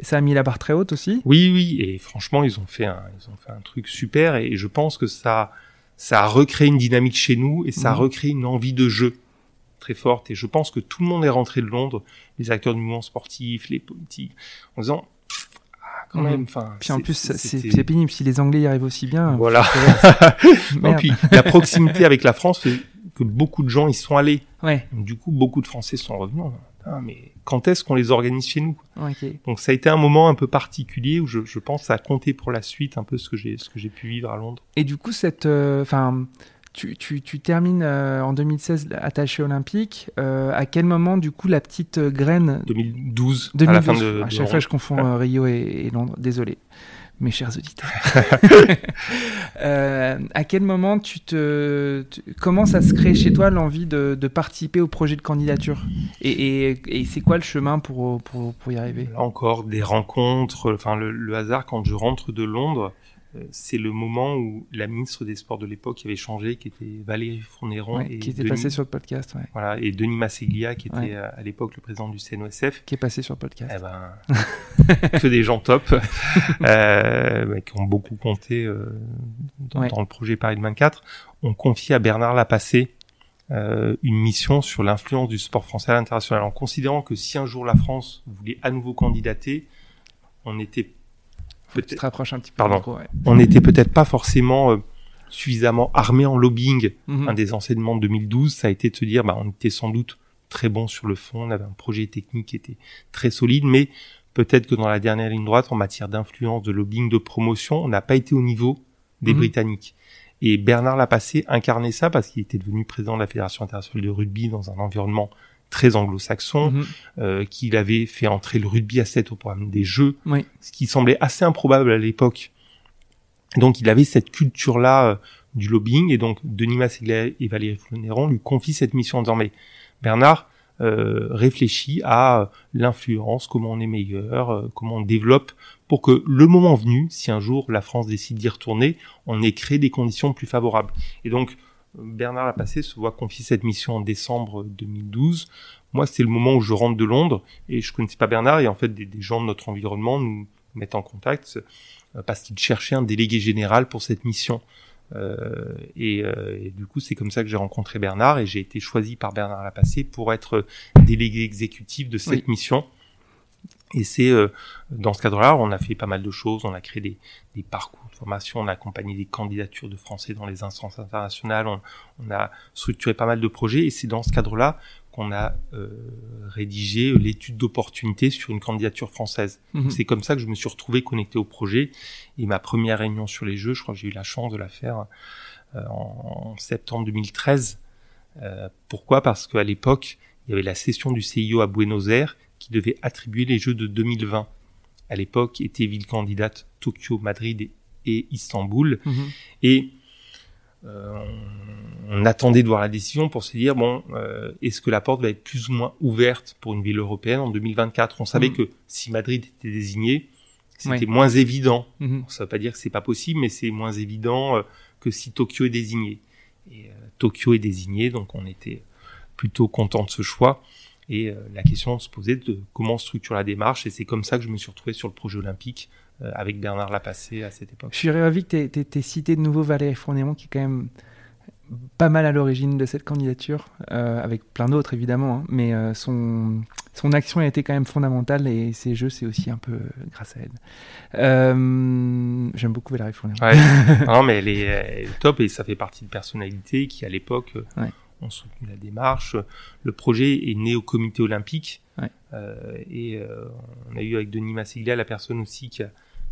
Ça a mis la barre très haute aussi. Oui, oui, et franchement, ils ont fait un, ils ont fait un truc super, et je pense que ça, ça a recréé une dynamique chez nous, et ça a Mhm. recréé une envie de jeu très forte. Et je pense que tout le monde est rentré de Londres, les acteurs du mouvement sportif, les politiques, en disant, quand même, enfin. Puis en plus, c'est pénible. Si les Anglais y arrivent aussi bien. Voilà. *laughs* Non, Merde. puis la proximité avec la France fait que beaucoup de gens y sont allés. Ouais, Donc, du coup, beaucoup de Français sont revenus. Ah, mais quand est-ce qu'on les organise chez nous. Donc ça a été un moment un peu particulier où je, je pense a compté pour la suite un peu ce que j'ai ce que j'ai pu vivre à Londres. Et du coup, cette, euh, enfin, tu, tu, tu termines euh, en 2016 attaché olympique. Euh, à quel moment, du coup, la petite euh, graine 2012, 2012, à la fin de, à de chaque fois, je confonds euh, Rio et, et Londres. Désolé, mes chers auditeurs. *laughs* Euh, à quel moment tu te, tu- comment ça se crée chez toi l'envie de, de participer au projet de candidature? Et, et, et c'est quoi le chemin pour, pour, pour y arriver? Là encore des rencontres, enfin le, le hasard quand je rentre de Londres, c'est le moment où la ministre des Sports de l'époque avait changé, qui était Valérie Fournéron Ouais, et Qui était Denis, passé sur le podcast, ouais. voilà et Denis Masseglia qui était Ouais. euh, à l'époque le président du CNOSF. Qui est passé sur le podcast. Eh ben, *laughs* que des gens top, *laughs* euh, bah, qui ont beaucoup compté euh, dans, le projet Paris 24. On confie à Bernard Lapassé euh, une mission sur l'influence du sport français à l'international, en considérant que si un jour la France voulait à nouveau candidater, on était tu te peut-être, rapproches un petit peu. Pardon. du micro, ouais. on était peut-être pas forcément euh, suffisamment armé en lobbying. Mhm. Un des enseignements de 2012, ça a été de se dire, bah, on était sans doute très bon sur le fond, on avait un projet technique qui était très solide, mais peut-être que dans la dernière ligne droite, en matière d'influence, de lobbying, de promotion, on n'a pas été au niveau des Mhm. Britanniques. Et Bernard Lapassé incarnait ça parce qu'il était devenu président de la Fédération internationale de rugby dans un environnement très anglo-saxon, Mhm. euh, qu'il avait fait entrer le rugby à 7 au programme des Jeux, Oui. ce qui semblait assez improbable à l'époque. Donc il avait cette culture-là euh, du lobbying, et donc Denis Masseglia et Valérie Fournéron lui confient cette mission en disant, mais Bernard, euh, réfléchit à euh, l'influence, comment on est meilleur, euh, comment on développe, pour que le moment venu, si un jour la France décide d'y retourner, on ait créé des conditions plus favorables. Et donc, Bernard Lapassé se voit confier cette mission en décembre 2012. Moi, c'est le moment où je rentre de Londres et je connaissais pas Bernard et en fait des, des gens de notre environnement nous mettent en contact euh, parce qu'ils cherchaient un délégué général pour cette mission. Euh, et, euh, et du coup, c'est comme ça que j'ai rencontré Bernard et j'ai été choisi par Bernard Lapassé pour être délégué exécutif de cette Oui. mission. Et c'est euh, dans ce cadre-là, on a fait pas mal de choses. On a créé des, des parcours de formation, on a accompagné des candidatures de Français dans les instances internationales, on, on a structuré pas mal de projets. Et c'est dans ce cadre-là qu'on a euh, rédigé l'étude d'opportunité sur une candidature française. Mhm. C'est comme ça que je me suis retrouvé connecté au projet. Et ma première réunion sur les jeux, je crois que j'ai eu la chance de la faire euh, en, en septembre 2013. Euh, pourquoi? Parce qu'à l'époque, il y avait la session du CIO à Buenos Aires qui devait attribuer les Jeux de 2020. À l'époque, étaient villes candidates Tokyo, Madrid et, Istanbul. Mhm. Et euh, on, attendait de voir la décision pour se dire bon, euh, est-ce que la porte va être plus ou moins ouverte pour une ville européenne en 2024 On savait Mhm. que si Madrid était désigné, c'était Ouais. moins évident. Mhm. Ça veut pas dire que c'est pas possible, mais c'est moins évident euh, que si Tokyo est désigné. Et Tokyo est désigné, donc on était plutôt content de ce choix. Et euh, la question se posait de comment structure la démarche. Et c'est comme ça que je me suis retrouvé sur le projet olympique euh, avec Bernard Lapassé à cette époque. Je suis ravi que tu aies, cité de nouveau Valérie Fournéron, qui est quand même pas mal à l'origine de cette candidature, euh, avec plein d'autres évidemment, hein, mais euh, son, son action a été quand même fondamentale et ces jeux, c'est aussi un peu grâce à elle. Euh, J'aime beaucoup Valérie Fournéron. Ouais. *laughs* non, mais elle est, elle est top et ça fait partie de personnalités qui, à l'époque, Ouais. Ont soutenu la démarche. Le projet est né au comité olympique. Ouais. Euh, et euh, on a eu avec Denis Massiglia la personne aussi qui a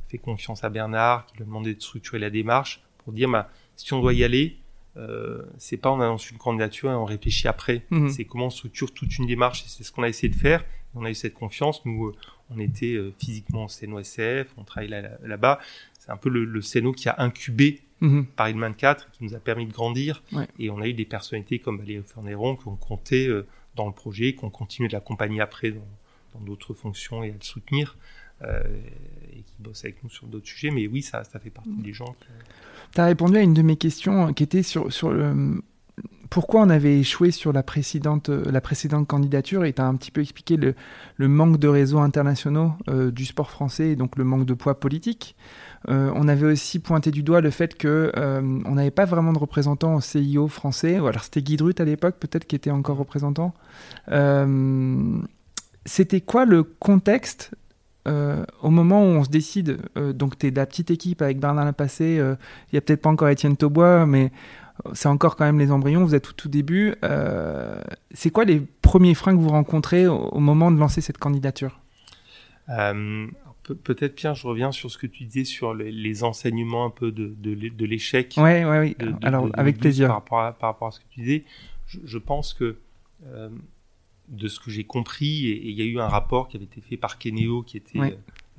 fait confiance à Bernard, qui lui a demandé de structurer la démarche pour dire, bah, si on doit y aller, euh, c'est pas on annonce une candidature et on réfléchit après. Mhm. C'est comment on structure toute une démarche et c'est ce qu'on a essayé de faire. On a eu cette confiance. Nous, on était physiquement au CNOSF, on travaillait là-bas. c'est un peu le, le CNO qui a incubé mmh. Paris 24, qui nous a permis de grandir. Et on a eu des personnalités comme Valérie Ferneron qui ont compté dans le projet, qui ont continué de l'accompagner après dans d'autres fonctions et à le soutenir. Euh, et qui bossent avec nous sur d'autres sujets. Mais oui, ça, ça fait partie des gens. Tu as répondu à une de mes questions qui était sur, sur le, pourquoi on avait échoué sur la précédente, la précédente candidature? Et tu as un petit peu expliqué le, le manque de réseaux internationaux euh, du sport français et donc le manque de poids politique. Euh, on avait aussi pointé du doigt le fait que on n'avait pas vraiment de représentants au CIO français. Alors c'était Guy Drut à l'époque peut-être qui était encore représentant. C'était quoi le contexte euh, au moment où on se décide, euh, donc tu es de la petite équipe avec Bernard Lapassé, il euh, n'y a peut-être pas encore Étienne Taubois, mais c'est encore quand même les embryons, vous êtes tout tout début. c'est quoi les premiers freins que vous rencontrez au, moment de lancer cette candidature? Peut-être, Pierre, je reviens sur ce que tu disais sur les, enseignements un peu de, de, l'échec. Oui, oui, oui. Alors, avec plaisir. Par rapport, à, par rapport, à, ce que tu disais, je, je pense que de ce que j'ai compris, et il y a eu un rapport qui avait été fait par Keneo, qui était euh,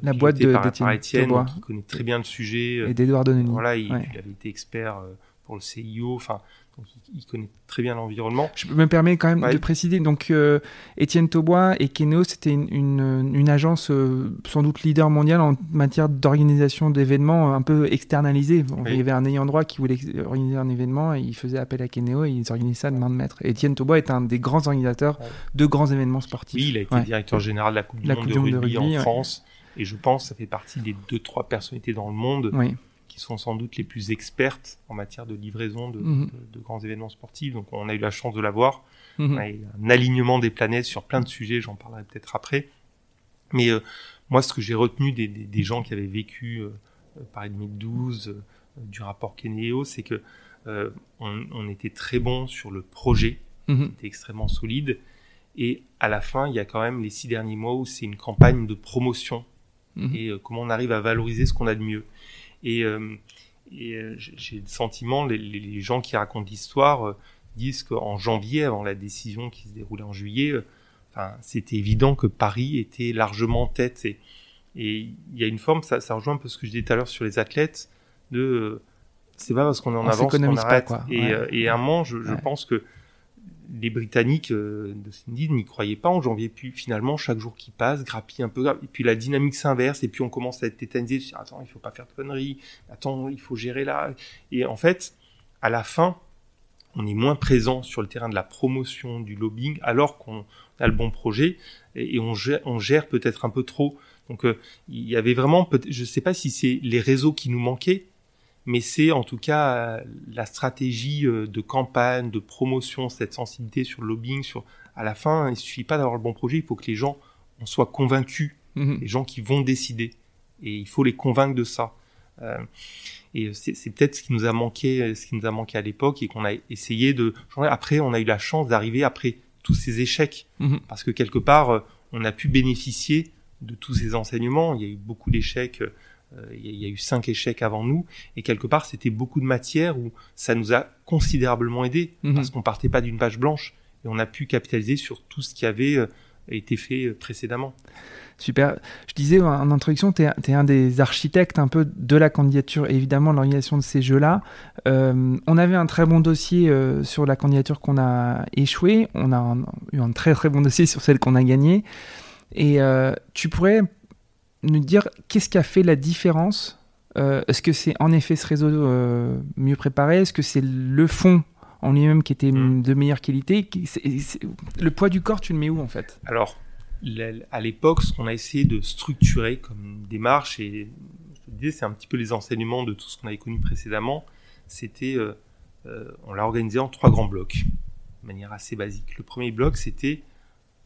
la boîte de par, par Étienne, qui connaît très bien le sujet. Et d'Edouard Donnelly. Voilà, il, avait été expert euh, pour le CIO. Enfin, il, connaît très bien l'environnement. Je me permets quand même de préciser. Donc, euh, Étienne Taubois et Keneo, c'était une, une, agence euh, sans doute leader mondial en matière d'organisation d'événements un peu externalisés. Il y avait un ayant droit qui voulait organiser un événement et il faisait appel à Keneo et ils organisaient ça de main de maître. Étienne Taubois est un des grands organisateurs de grands événements sportifs. Oui, il a été directeur général de la Coupe du Monde, de, rugby en France. Et je pense que ça fait partie des deux, trois personnalités dans le monde oui sont sans doute les plus expertes en matière de livraison de, mhm. grands événements sportifs. Donc on a eu la chance de l'avoir. Mhm. On a eu un alignement des planètes sur plein de sujets, j'en parlerai peut-être après. Mais euh, moi, ce que j'ai retenu des, gens qui avaient vécu euh, Paris 2012, euh, du rapport Keneo, c'est que on, était très bon sur le projet, mhm. qui était extrêmement solide. Et à la fin, il y a quand même les six derniers mois où c'est une campagne de promotion et comment on arrive à valoriser ce qu'on a de mieux. Et, euh, et euh, j'ai le sentiment, les, les, gens qui racontent l'histoire euh, disent qu'en janvier, avant la décision qui se déroulait en juillet, enfin, c'était évident que Paris était largement en tête. Et, et il y a une forme, ça, ça rejoint un peu ce que je disais tout à l'heure sur les athlètes, de c'est pas parce qu'on est en avance qu'on arrête. Pas, quoi. Et, et à un moment, je, je pense que les Britanniques euh, de Cindy n'y croyaient pas en janvier. Puis finalement, chaque jour qui passe, grappille un peu. Et puis la dynamique s'inverse. Et puis on commence à être tétanisé. Attends, il faut pas faire de conneries. Attends, il faut gérer là. Et en fait, à la fin, on est moins présent sur le terrain de la promotion, du lobbying, alors qu'on a le bon projet et, on gère, peut-être un peu trop. Donc euh, il y avait vraiment, je ne sais pas si c'est les réseaux qui nous manquaient, mais c'est en tout cas euh, la stratégie euh, de campagne, de promotion, cette sensibilité sur le lobbying. Sur à la fin, il suffit pas d'avoir le bon projet, il faut que les gens en soient convaincus, mhm. les gens qui vont décider, et il faut les convaincre de ça. Euh, et c'est peut-être ce qui nous a manqué, ce qui nous a manqué à l'époque, et qu'on a essayé de. Après, on a eu la chance d'arriver après tous ces échecs, mhm. parce que quelque part, on a pu bénéficier de tous ces enseignements. Il y a eu beaucoup d'échecs il y, a eu cinq échecs avant nous et quelque part c'était beaucoup de matière où ça nous a considérablement aidé mhm. parce qu'on partait pas d'une page blanche et on a pu capitaliser sur tout ce qui avait euh, été fait euh, précédemment. Super. Je disais en introduction, tu es, un des architectes un peu de la candidature, évidemment, l'organisation de ces jeux-là. on avait un très bon dossier sur la candidature qu'on a échoué. On a eu un très très bon dossier sur celle qu'on a gagnée. Et tu pourrais nous dire qu'est-ce qui a fait la différence euh, Est-ce que c'est en effet ce réseau euh, mieux préparé Est-ce que c'est le fond en lui-même qui était hmm. de meilleure qualité Le poids du corps, tu le mets où en fait? Alors, à l'époque, ce qu'on a essayé de structurer comme démarche, et je te disais, c'est un petit peu les enseignements de tout ce qu'on avait connu précédemment, c'était, euh, on l'a organisé en trois grands blocs, de manière assez basique. Le premier bloc, c'était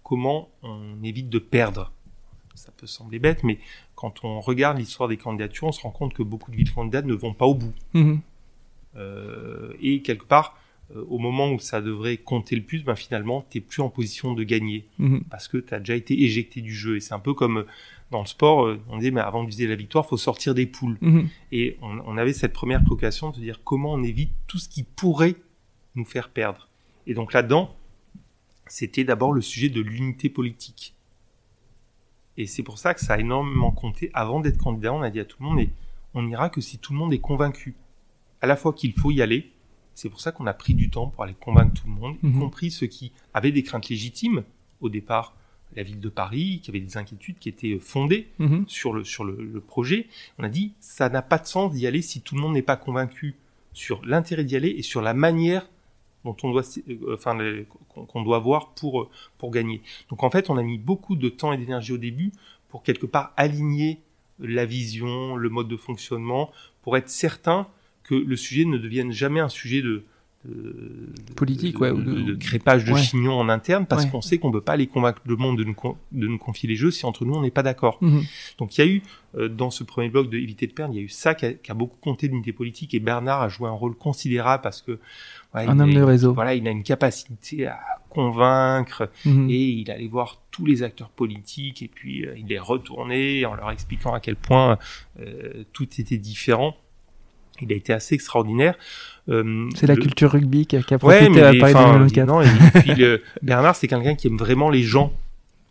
comment on évite de perdre ça peut sembler bête, mais quand on regarde l'histoire des candidatures, on se rend compte que beaucoup de villes candidates ne vont pas au bout. Mhm. Euh, et quelque part, euh, au moment où ça devrait compter le plus, ben finalement, tu n'es plus en position de gagner mhm. parce que tu as déjà été éjecté du jeu. Et c'est un peu comme euh, dans le sport, on disait, mais avant de viser la victoire, faut sortir des poules. Mhm. Et on, on, avait cette première préoccupation de dire comment on évite tout ce qui pourrait nous faire perdre. Et donc là-dedans, c'était d'abord le sujet de l'unité politique Et c'est pour ça que ça a énormément compté. Avant d'être candidat, on a dit à tout le monde, et on n'ira que si tout le monde est convaincu. À la fois qu'il faut y aller, c'est pour ça qu'on a pris du temps pour aller convaincre tout le monde, y Mhm. compris ceux qui avaient des craintes légitimes au départ, la ville de Paris, qui avait des inquiétudes qui étaient fondées Mhm. sur le sur le, le projet. On a dit ça n'a pas de sens d'y aller si tout le monde n'est pas convaincu sur l'intérêt d'y aller et sur la manière euh, qu'on doit pour euh, pour gagner. Donc en fait, on a mis beaucoup de temps et d'énergie au début pour quelque part aligner la vision, le mode de fonctionnement pour être certain que le sujet ne devienne jamais un sujet de de- Politique, ouais, ou de, de- crépage de Ouais. chignon en interne parce Ouais. qu'on sait qu'on peut pas aller convaincre le monde de nous, de nous confier les jeux si entre nous on n'est pas d'accord. Mhm. Donc il y a eu, euh, dans ce premier bloc de éviter de perdre, il y a eu ça qui a, qui a beaucoup compté de l'unité politique et Bernard a joué un rôle considérable parce que Un il homme a- de réseau. Voilà, il a une capacité à convaincre Mhm. et il allait voir tous les acteurs politiques et puis euh, il les retournait en leur expliquant à quel point euh, tout était différent. Il a été assez extraordinaire. Euh, C'est la le- culture rugby qui a, qui a Ouais, profité mais à Paris enfin, 2024. non, et, *laughs* puis le- Bernard, c'est quelqu'un qui aime vraiment les gens.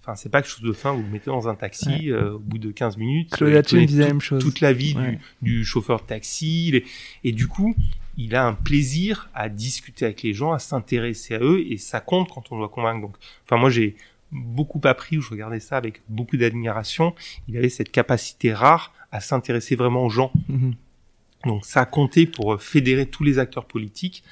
Enfin, c'est pas quelque chose de fin, vous le mettez dans un taxi, Ouais. euh, au bout de 15 minutes. Euh, disait la même chose. toute la vie Ouais. du, du chauffeur de taxi. Et du coup, il a un plaisir à discuter avec les gens, à s'intéresser à eux, et ça compte quand on doit convaincre. Donc, enfin, moi, j'ai beaucoup appris, je regardais ça avec beaucoup d'admiration. Il avait cette capacité rare à s'intéresser vraiment aux gens. Mhm. Donc ça a compté pour euh, fédérer tous les acteurs politiques.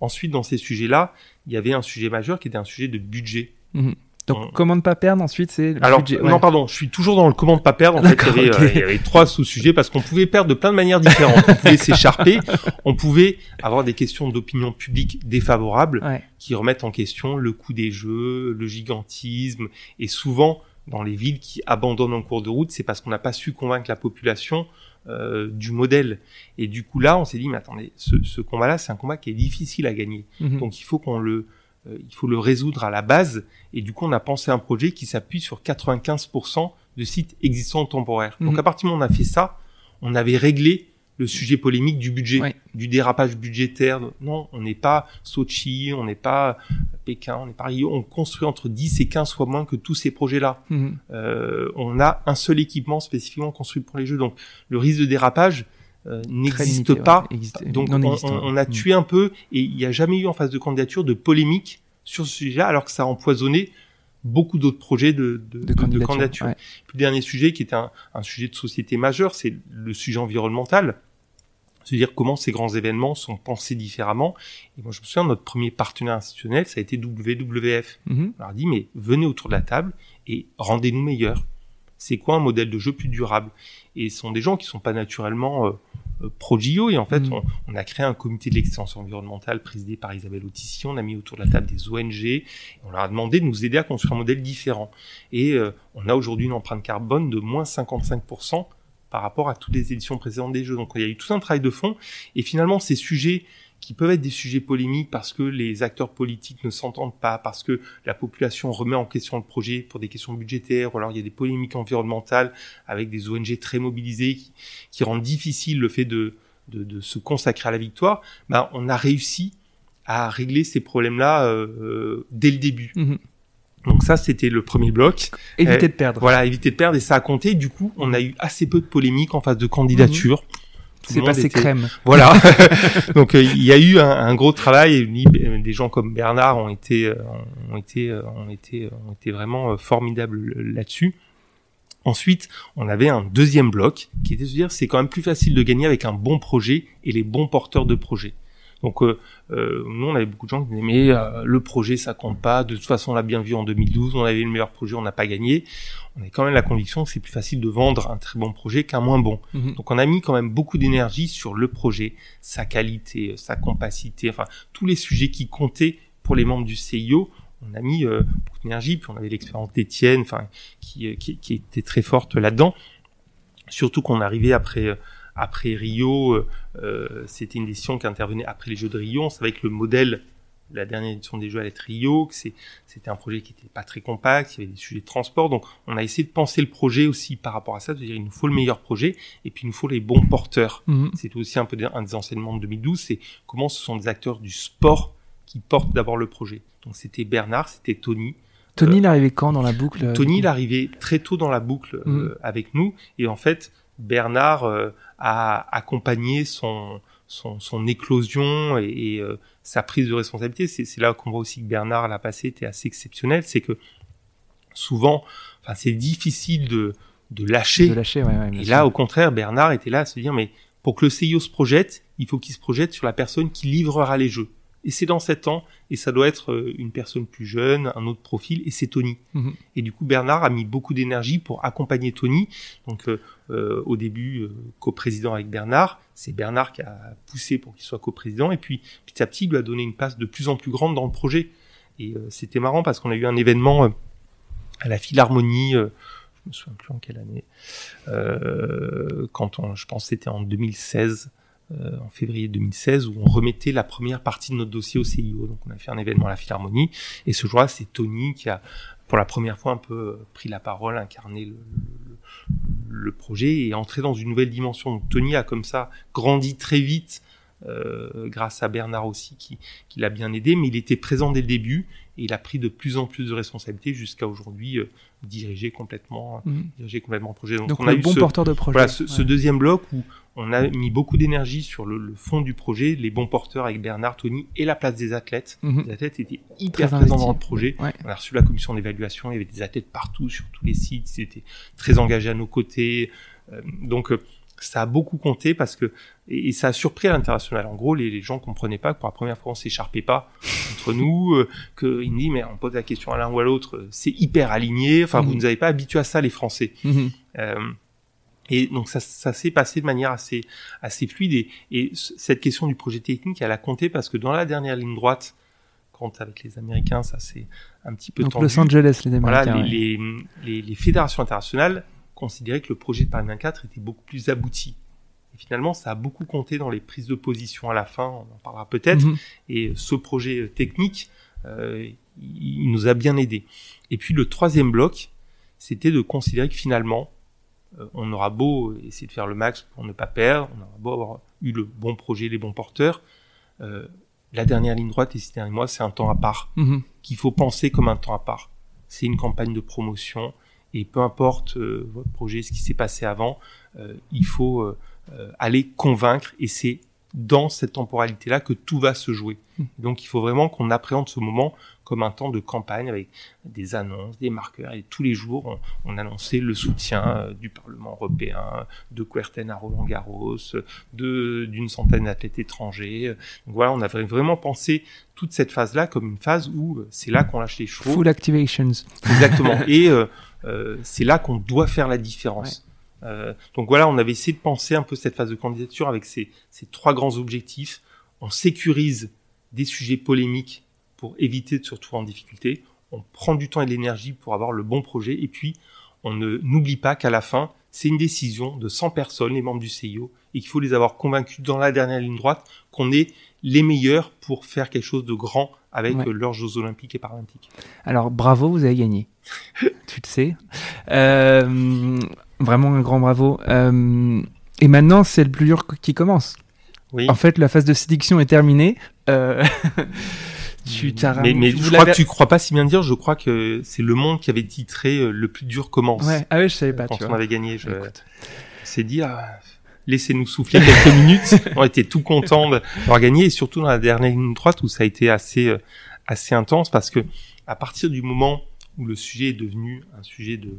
Ensuite, dans ces sujets-là, il y avait un sujet majeur qui était un sujet de budget. Mhm. Donc, On- comment ne pas perdre ensuite, c'est le Alors, budget. non, ouais. pardon, je suis toujours dans le comment ne pas perdre. En fait, il y, D'accord, avait, ok. euh, il y avait trois sous-sujets parce qu'on pouvait perdre de plein de manières différentes. On pouvait s'écharper, on pouvait avoir des questions d'opinion publique défavorables Ouais. qui remettent en question le coût des jeux, le gigantisme, et souvent dans les villes qui abandonnent en cours de route, c'est parce qu'on n'a pas su convaincre la population euh, du modèle. Et du coup là, on s'est dit mais attendez, ce, ce combat-là, c'est un combat qui est difficile à gagner. Mhm. Donc il faut qu'on le, euh, il faut le résoudre à la base. Et du coup, on a pensé à un projet qui s'appuie sur 95% de sites existants temporaires. Donc Mhm. à partir du moment où on a fait ça, on avait réglé le sujet polémique du budget, Ouais. du dérapage budgétaire. Non, on n'est pas Sochi, on n'est pas Pékin, on n'est pas Rio. On construit entre 10 et 15 fois moins que tous ces projets-là. Mhm. Euh, on a un seul équipement spécifiquement construit pour les jeux. Donc le risque de dérapage euh, n'existe pas. ouais. Existe- Donc on, existant. on- on a Mhm. tué un peu et il n'y a jamais eu en phase de candidature de polémique sur ce sujet-là, alors que ça a empoisonné beaucoup d'autres projets de, de, de candidature. candidature. ouais. Puis le dernier sujet qui est un, un sujet de société majeur, c'est le sujet environnemental. C'est-à-dire comment ces grands événements sont pensés différemment. Et moi, je me souviens, notre premier partenaire institutionnel, ça a été WWF. Mhm. On leur a dit, mais venez autour de la table et rendez-nous meilleurs. C'est quoi un modèle de jeu plus durable? Et ce sont des gens qui sont pas naturellement euh, euh, pro-JO. Et en fait, Mhm. on, on a créé un comité de l'excellence environnementale présidé par Isabelle Autissier. On a mis autour de la table des ONG. Et on leur a demandé de nous aider à construire un modèle différent. Et euh, on a aujourd'hui une empreinte carbone de moins 55% par rapport à toutes les éditions précédentes des jeux. Donc il y a eu tout un travail de fond. Et finalement, ces sujets qui peuvent être des sujets polémiques parce que les acteurs politiques ne s'entendent pas, parce que la population remet en question le projet pour des questions budgétaires, ou alors il y a des polémiques environnementales avec des ONG très mobilisées qui, rendent difficile le fait de, se consacrer à la victoire, ben, on a réussi à régler ces problèmes-là euh, euh, dès le début. Mhm. Donc ça, c'était le premier bloc. Éviter Eh, de perdre. Voilà, éviter de perdre et ça a compté. Du coup, on a eu assez peu de polémiques en phase de candidature. Tout C'est passé était- crème. voilà. *laughs* *laughs* Donc euh, il y a eu un, un gros travail. ni- Des gens comme Bernard ont été, euh, ont été, euh, ont été, ont été vraiment euh, formidables là-dessus. Ensuite, on avait un deuxième bloc qui était de se dire c'est quand même plus facile de gagner avec un bon projet et les bons porteurs de projet. Donc euh, euh, nous on avait beaucoup de gens qui disaient mais euh, le projet ça compte pas. De toute façon on l'a bien vu en 2012, on avait le meilleur projet, on n'a pas gagné. On a quand même la conviction que c'est plus facile de vendre un très bon projet qu'un moins bon. Mhm. Donc on a mis quand même beaucoup d'énergie sur le projet, sa qualité, euh, sa compacité, enfin tous les sujets qui comptaient pour les membres du CIO. On a mis euh, beaucoup d'énergie, puis on avait l'expérience d'Étienne, enfin qui, euh, qui, qui était très forte là-dedans. Surtout qu'on arrivait après euh, après Rio, euh, euh, c'était une décision qui intervenait après les Jeux de Rio. On savait que le modèle, la dernière édition des Jeux allait être Rio, que c'est c'était un projet qui était pas très compact, il y avait des sujets de transport, donc on a essayé de penser le projet aussi par rapport à ça, de dire il nous faut le meilleur projet et puis il nous faut les bons porteurs. Mhm. C'était aussi un peu un des enseignements de 2012, c'est comment ce sont des acteurs du sport qui portent d'abord le projet. Donc c'était Bernard, c'était Tony, Tony, il arrivait quand dans la boucle Tony, il arrivait très tôt dans la boucle Mm. avec nous. Et en fait, Bernard a accompagné son, son, son éclosion et, et sa prise de responsabilité. C'est là qu'on voit aussi que Bernard, l'a passé, était assez exceptionnel. C'est que souvent, enfin, c'est difficile de, de lâcher. De lâcher, ouais, ouais, et là, sûr. au contraire, Bernard était là à se dire, mais pour que le CIO se projette, il faut qu'il se projette sur la personne qui livrera les jeux. Et c'est dans sept ans, et ça doit être euh, une personne plus jeune, un autre profil, et c'est Tony. Mhm. Et du coup, Bernard a mis beaucoup d'énergie pour accompagner Tony. Donc, euh, euh, au début, euh, coprésident avec Bernard, c'est Bernard qui a poussé pour qu'il soit coprésident, et puis petit à petit, il lui a donné une place de plus en plus grande dans le projet. Et euh, c'était marrant parce qu'on a eu un événement euh, à la Philharmonie, euh, je me souviens plus en quelle année, euh, quand on, je pense que c'était en 2016, euh, en février 2016, où on remettait la première partie de notre dossier au CIO. Donc on a fait un événement à la Philharmonie, et ce jour-là, c'est Tony qui a, pour la première fois, un peu euh, pris la parole, incarné le, projet et entré dans une nouvelle dimension. Donc Tony a comme ça grandi très vite. Euh, grâce à Bernard aussi qui, qui l'a bien aidé, mais il était présent dès le début et il a pris de plus en plus de responsabilités jusqu'à aujourd'hui euh, diriger complètement diriger complètement le projet. Donc, Donc, on a le eu bon ce, porteur de projet. voilà, ce, deuxième bloc où on a mis beaucoup d'énergie sur le, le fond du projet, les bons porteurs avec Bernard, Tony et la place des athlètes. Mhm. Les athlètes étaient hyper Très présents dans le projet. Ouais. On a reçu la commission d'évaluation, il y avait des athlètes partout sur tous les sites, ils étaient très engagés à nos côtés. Euh, donc euh, ça a beaucoup compté parce que et, et ça a surpris à l'international. En gros, les, les gens comprenaient pas que pour la première fois on s'écharpait pas *laughs* entre nous, euh, que il me dit mais on pose la question à l'un ou à l'autre, euh, c'est hyper aligné. Enfin, vous Mhm. nous avez pas habitués à ça les Français. Mhm. Euh, et donc ça, ça s'est passé de manière assez assez fluide et, cette question du projet technique, elle a compté parce que dans la dernière ligne droite, quand avec les Américains, ça c'est un petit peu Donc tendu. Los Angeles, les Voilà, Américains. ouais. les, les, les, les fédérations internationales considéraient que le projet de Paris 24 était beaucoup plus abouti. Et finalement, ça a beaucoup compté dans les prises de position à la fin, on en parlera peut-être. Mhm. Et ce projet euh, technique, euh, il nous a bien aidé. Et puis le troisième bloc, c'était de considérer que finalement, euh, on aura beau essayer de faire le max pour ne pas perdre, on aura beau avoir eu le bon projet, les bons porteurs, euh, la dernière ligne droite et ces derniers mois, c'est un temps à part Mhm. qu'il faut penser comme un temps à part. C'est une campagne de promotion et peu importe euh, votre projet, ce qui s'est passé avant, euh, il faut euh, aller convaincre et c'est dans cette temporalité-là que tout va se jouer. Mm. Donc il faut vraiment qu'on appréhende ce moment comme un temps de campagne avec des annonces, des marqueurs et tous les jours on, on annonçait le soutien euh, du Parlement européen, de Querten à Roland Garros, d'une centaine d'athlètes étrangers. Donc voilà, on avait vraiment pensé toute cette phase-là comme une phase où c'est là qu'on lâche les chevaux. Full activations. Exactement. *laughs* Et euh, euh, c'est là qu'on doit faire la différence. Euh, donc voilà, on avait essayé de penser un peu cette phase de candidature avec ces, ces trois grands objectifs. On sécurise des sujets polémiques pour éviter de se retrouver en difficulté. On prend du temps et de l'énergie pour avoir le bon projet. Et puis, on ne n'oublie pas qu'à la fin, c'est une décision de 100 personnes, les membres du CIO, et qu'il faut les avoir convaincus dans la dernière ligne droite qu'on est les meilleurs pour faire quelque chose de grand avec Ouais. leurs Jeux olympiques et paralympiques. Alors bravo, vous avez gagné. *laughs* tu le sais. Euh, vraiment un grand bravo. Euh, et maintenant, c'est le plus dur qui commence. Oui. En fait, la phase de sélection est terminée. Euh, *laughs* tu mais mais je crois que tu crois pas si bien dire. Je crois que c'est Le Monde qui avait titré euh, Le plus dur commence. Ouais. Ah ouais, je savais pas. quand tu on vois. avait gagné, je s'est dit ah, laissez-nous souffler quelques *laughs* minutes. On était tout contents d'avoir gagné et surtout dans la dernière ligne droite où ça a été assez euh, assez intense parce que à partir du moment où le sujet est devenu un sujet de,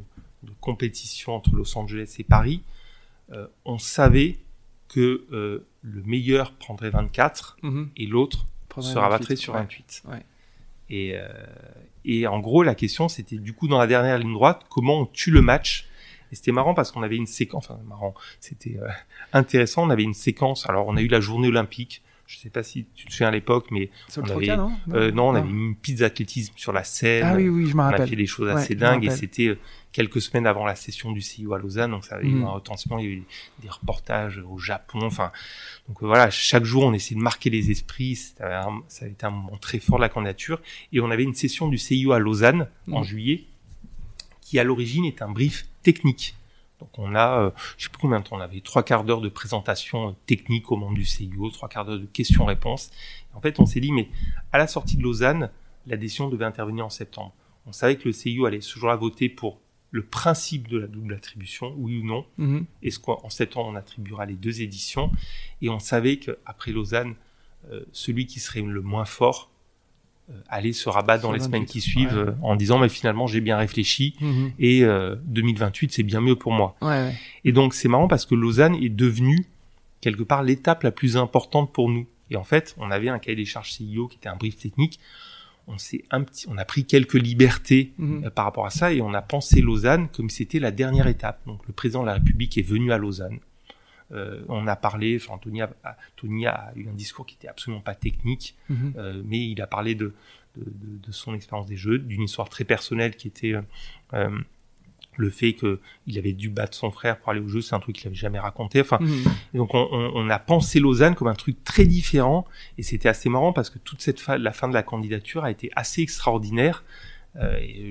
de compétition entre Los Angeles et Paris, euh, on savait que euh, le meilleur prendrait 24 Mhm. et l'autre se 28, rabattrait sur ouais. 28. Ouais. Et, et en gros, la question, c'était du coup dans la dernière ligne droite, comment on tue le match Et c'était marrant parce qu'on avait une séquence, enfin marrant, c'était euh, intéressant, on avait une séquence, alors on a eu la journée olympique, je sais pas si tu te souviens à l'époque, mais on Troca, avait- non? euh, non, on avait une piste d'athlétisme sur la scène, Ah oui, oui, je me on a rappelle. fait des choses Ouais, assez dingues et rappelle. c'était euh, quelques semaines avant la session du CIO à Lausanne, donc ça avait eu Mhm. un retentissement, il y a eu des reportages au Japon, enfin, donc voilà, chaque jour on essayait de marquer les esprits, un- ça a été un moment très fort de la candidature, et on avait une session du CIO à Lausanne en Mhm. juillet, qui à l'origine est un brief technique. Donc on a, euh, je sais plus combien de temps, on avait trois quarts d'heure de présentation euh, technique aux membres du CIO, trois quarts d'heure de questions-réponses. En fait, on s'est dit, mais à la sortie de Lausanne, la décision devait intervenir en septembre. on savait que le CIO allait ce jour-là voter pour le principe de la double attribution, oui ou non. Mhm. Est-ce qu'en sept ans, on attribuera les deux éditions Et on savait qu'après Lausanne, euh, celui qui serait le moins fort euh, allait se rabattre dans les 28, semaines qui suivent ouais. euh, en disant, mais finalement, j'ai bien réfléchi Mhm. et euh, 2028, c'est bien mieux pour moi. Ouais, ouais. Et donc, c'est marrant parce que Lausanne est devenue, quelque part, l'étape la plus importante pour nous. Et en fait, on avait un cahier des charges CIO qui était un brief technique. On s'est un petit, on a pris quelques libertés Mhm. euh, par rapport à ça et on a pensé Lausanne comme c'était la dernière étape. Donc le président de la République est venu à Lausanne. Euh, on a parlé, enfin Tony a, a- Tony a eu un discours qui était absolument pas technique, Mhm. euh, mais il a parlé de, de, de- de son expérience des jeux, d'une histoire très personnelle qui était euh, le fait qu'il avait dû battre son frère pour aller au jeu, c'est un truc qu'il avait jamais raconté. Enfin, Mhm. donc on, on- on a pensé Lausanne comme un truc très différent et c'était assez marrant parce que toute cette fin, la fin de la candidature a été assez extraordinaire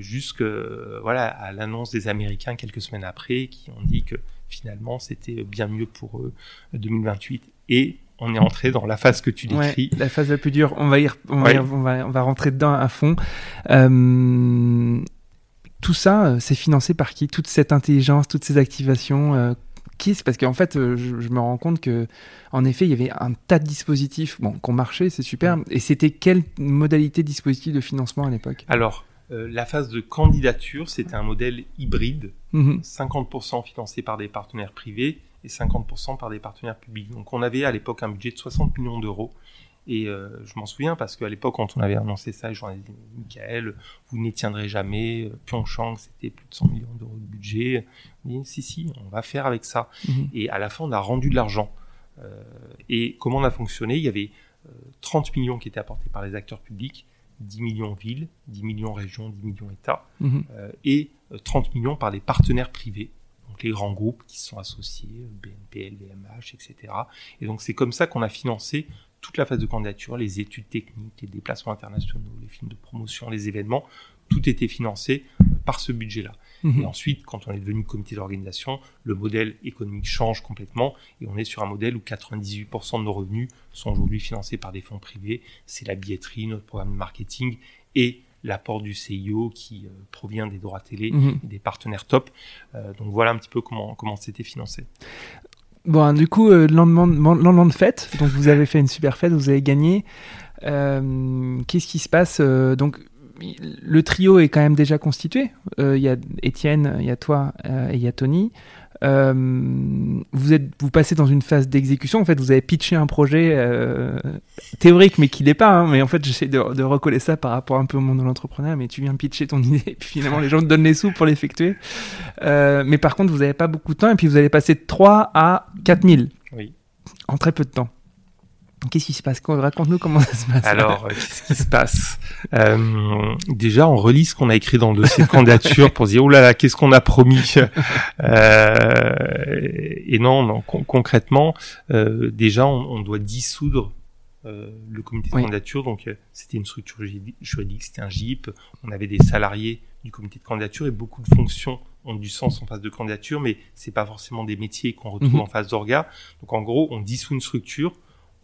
jusque voilà à l'annonce des Américains quelques semaines après qui ont dit que finalement c'était bien mieux pour eux 2028 et on est entré dans la phase que tu Ouais, décris. la phase la plus dure. On va y, on, va, y on va, on va rentrer dedans à fond. Euh, tout ça, euh, c'est financé par qui? Toute cette intelligence, toutes ces activations euh, qui c'est Parce qu'en fait, euh, je, je me rends compte que, en effet, il y avait un tas de dispositifs bon, qui ont marché, c'est super. Et c'était quelle modalité de dispositif de financement à l'époque? Alors euh, la phase de candidature c'était un modèle hybride Mhm. 50% financé par des partenaires privés et 50% par des partenaires publics. Donc on avait à l'époque un budget de 60 millions d'euros. Et euh, je m'en souviens parce qu'à l'époque, quand on avait annoncé ça, gens avaient dit Michael, vous n'y tiendrez jamais. Pyeongchang, c'était plus de 100 millions d'euros de budget. On dit si, si, on va faire avec ça. Mhm. Et à la fin, on a rendu de l'argent. Euh, et comment on a fonctionné? Il y avait euh, 30 millions qui étaient apportés par les acteurs publics, 10 millions villes, 10 millions régions, 10 millions États Mhm. euh, et euh, 30 millions par des partenaires privés, donc les grands groupes qui se sont associés, euh, BNP, LVMH, etc. Et donc c'est comme ça qu'on a financé toute la phase de candidature, les études techniques, les déplacements internationaux, les films de promotion, les événements, tout était financé euh, par ce budget-là. Mhm. Et ensuite, quand on est devenu comité d'organisation, le modèle économique change complètement et on est sur un modèle où 98% de nos revenus sont aujourd'hui financés par des fonds privés. C'est la billetterie, notre programme de marketing et l'apport du CIO qui euh, provient des droits télé et des partenaires top. Euh, donc voilà un petit peu comment comment c'était financé. Bon, du coup, euh, lendemain, de- lendemain de fête, donc vous avez fait une super fête, vous avez gagné. Euh, Qu'est-ce qui se passe Donc, le trio est quand même déjà constitué. Euh, Il y a Étienne, il y a toi euh, et il y a Tony. Euh, vous, êtes, vous passez dans une phase d'exécution. En fait, vous avez pitché un projet théorique, mais qui l'est pas. hein. mais en fait, j'essaie de, de recoller ça par rapport un peu au monde de l'entrepreneuriat. Mais tu viens pitcher ton *laughs* idée, et puis finalement, les gens te donnent les sous pour l'effectuer. Mais par contre, vous n'avez pas beaucoup de temps, et puis vous allez passer de 3 à 4000 Oui. en très peu de temps. Qu'est-ce qui se passe? Raconte-nous comment ça se passe. Alors, euh, qu'est-ce qui se passe? Euh, Déjà, on relit ce qu'on a écrit dans le dossier de candidature pour se dire, oh là là, qu'est-ce qu'on a promis? Euh, Et non, non con- concrètement, euh, déjà, on, on doit dissoudre le comité de Oui. candidature. Donc, c'était une structure juridique, juridique, c'était un GIP. On avait des salariés du comité de candidature et beaucoup de fonctions ont du sens en phase de candidature, mais c'est pas forcément des métiers qu'on retrouve Mhm. en phase d'orga. Donc, en gros, on dissout une structure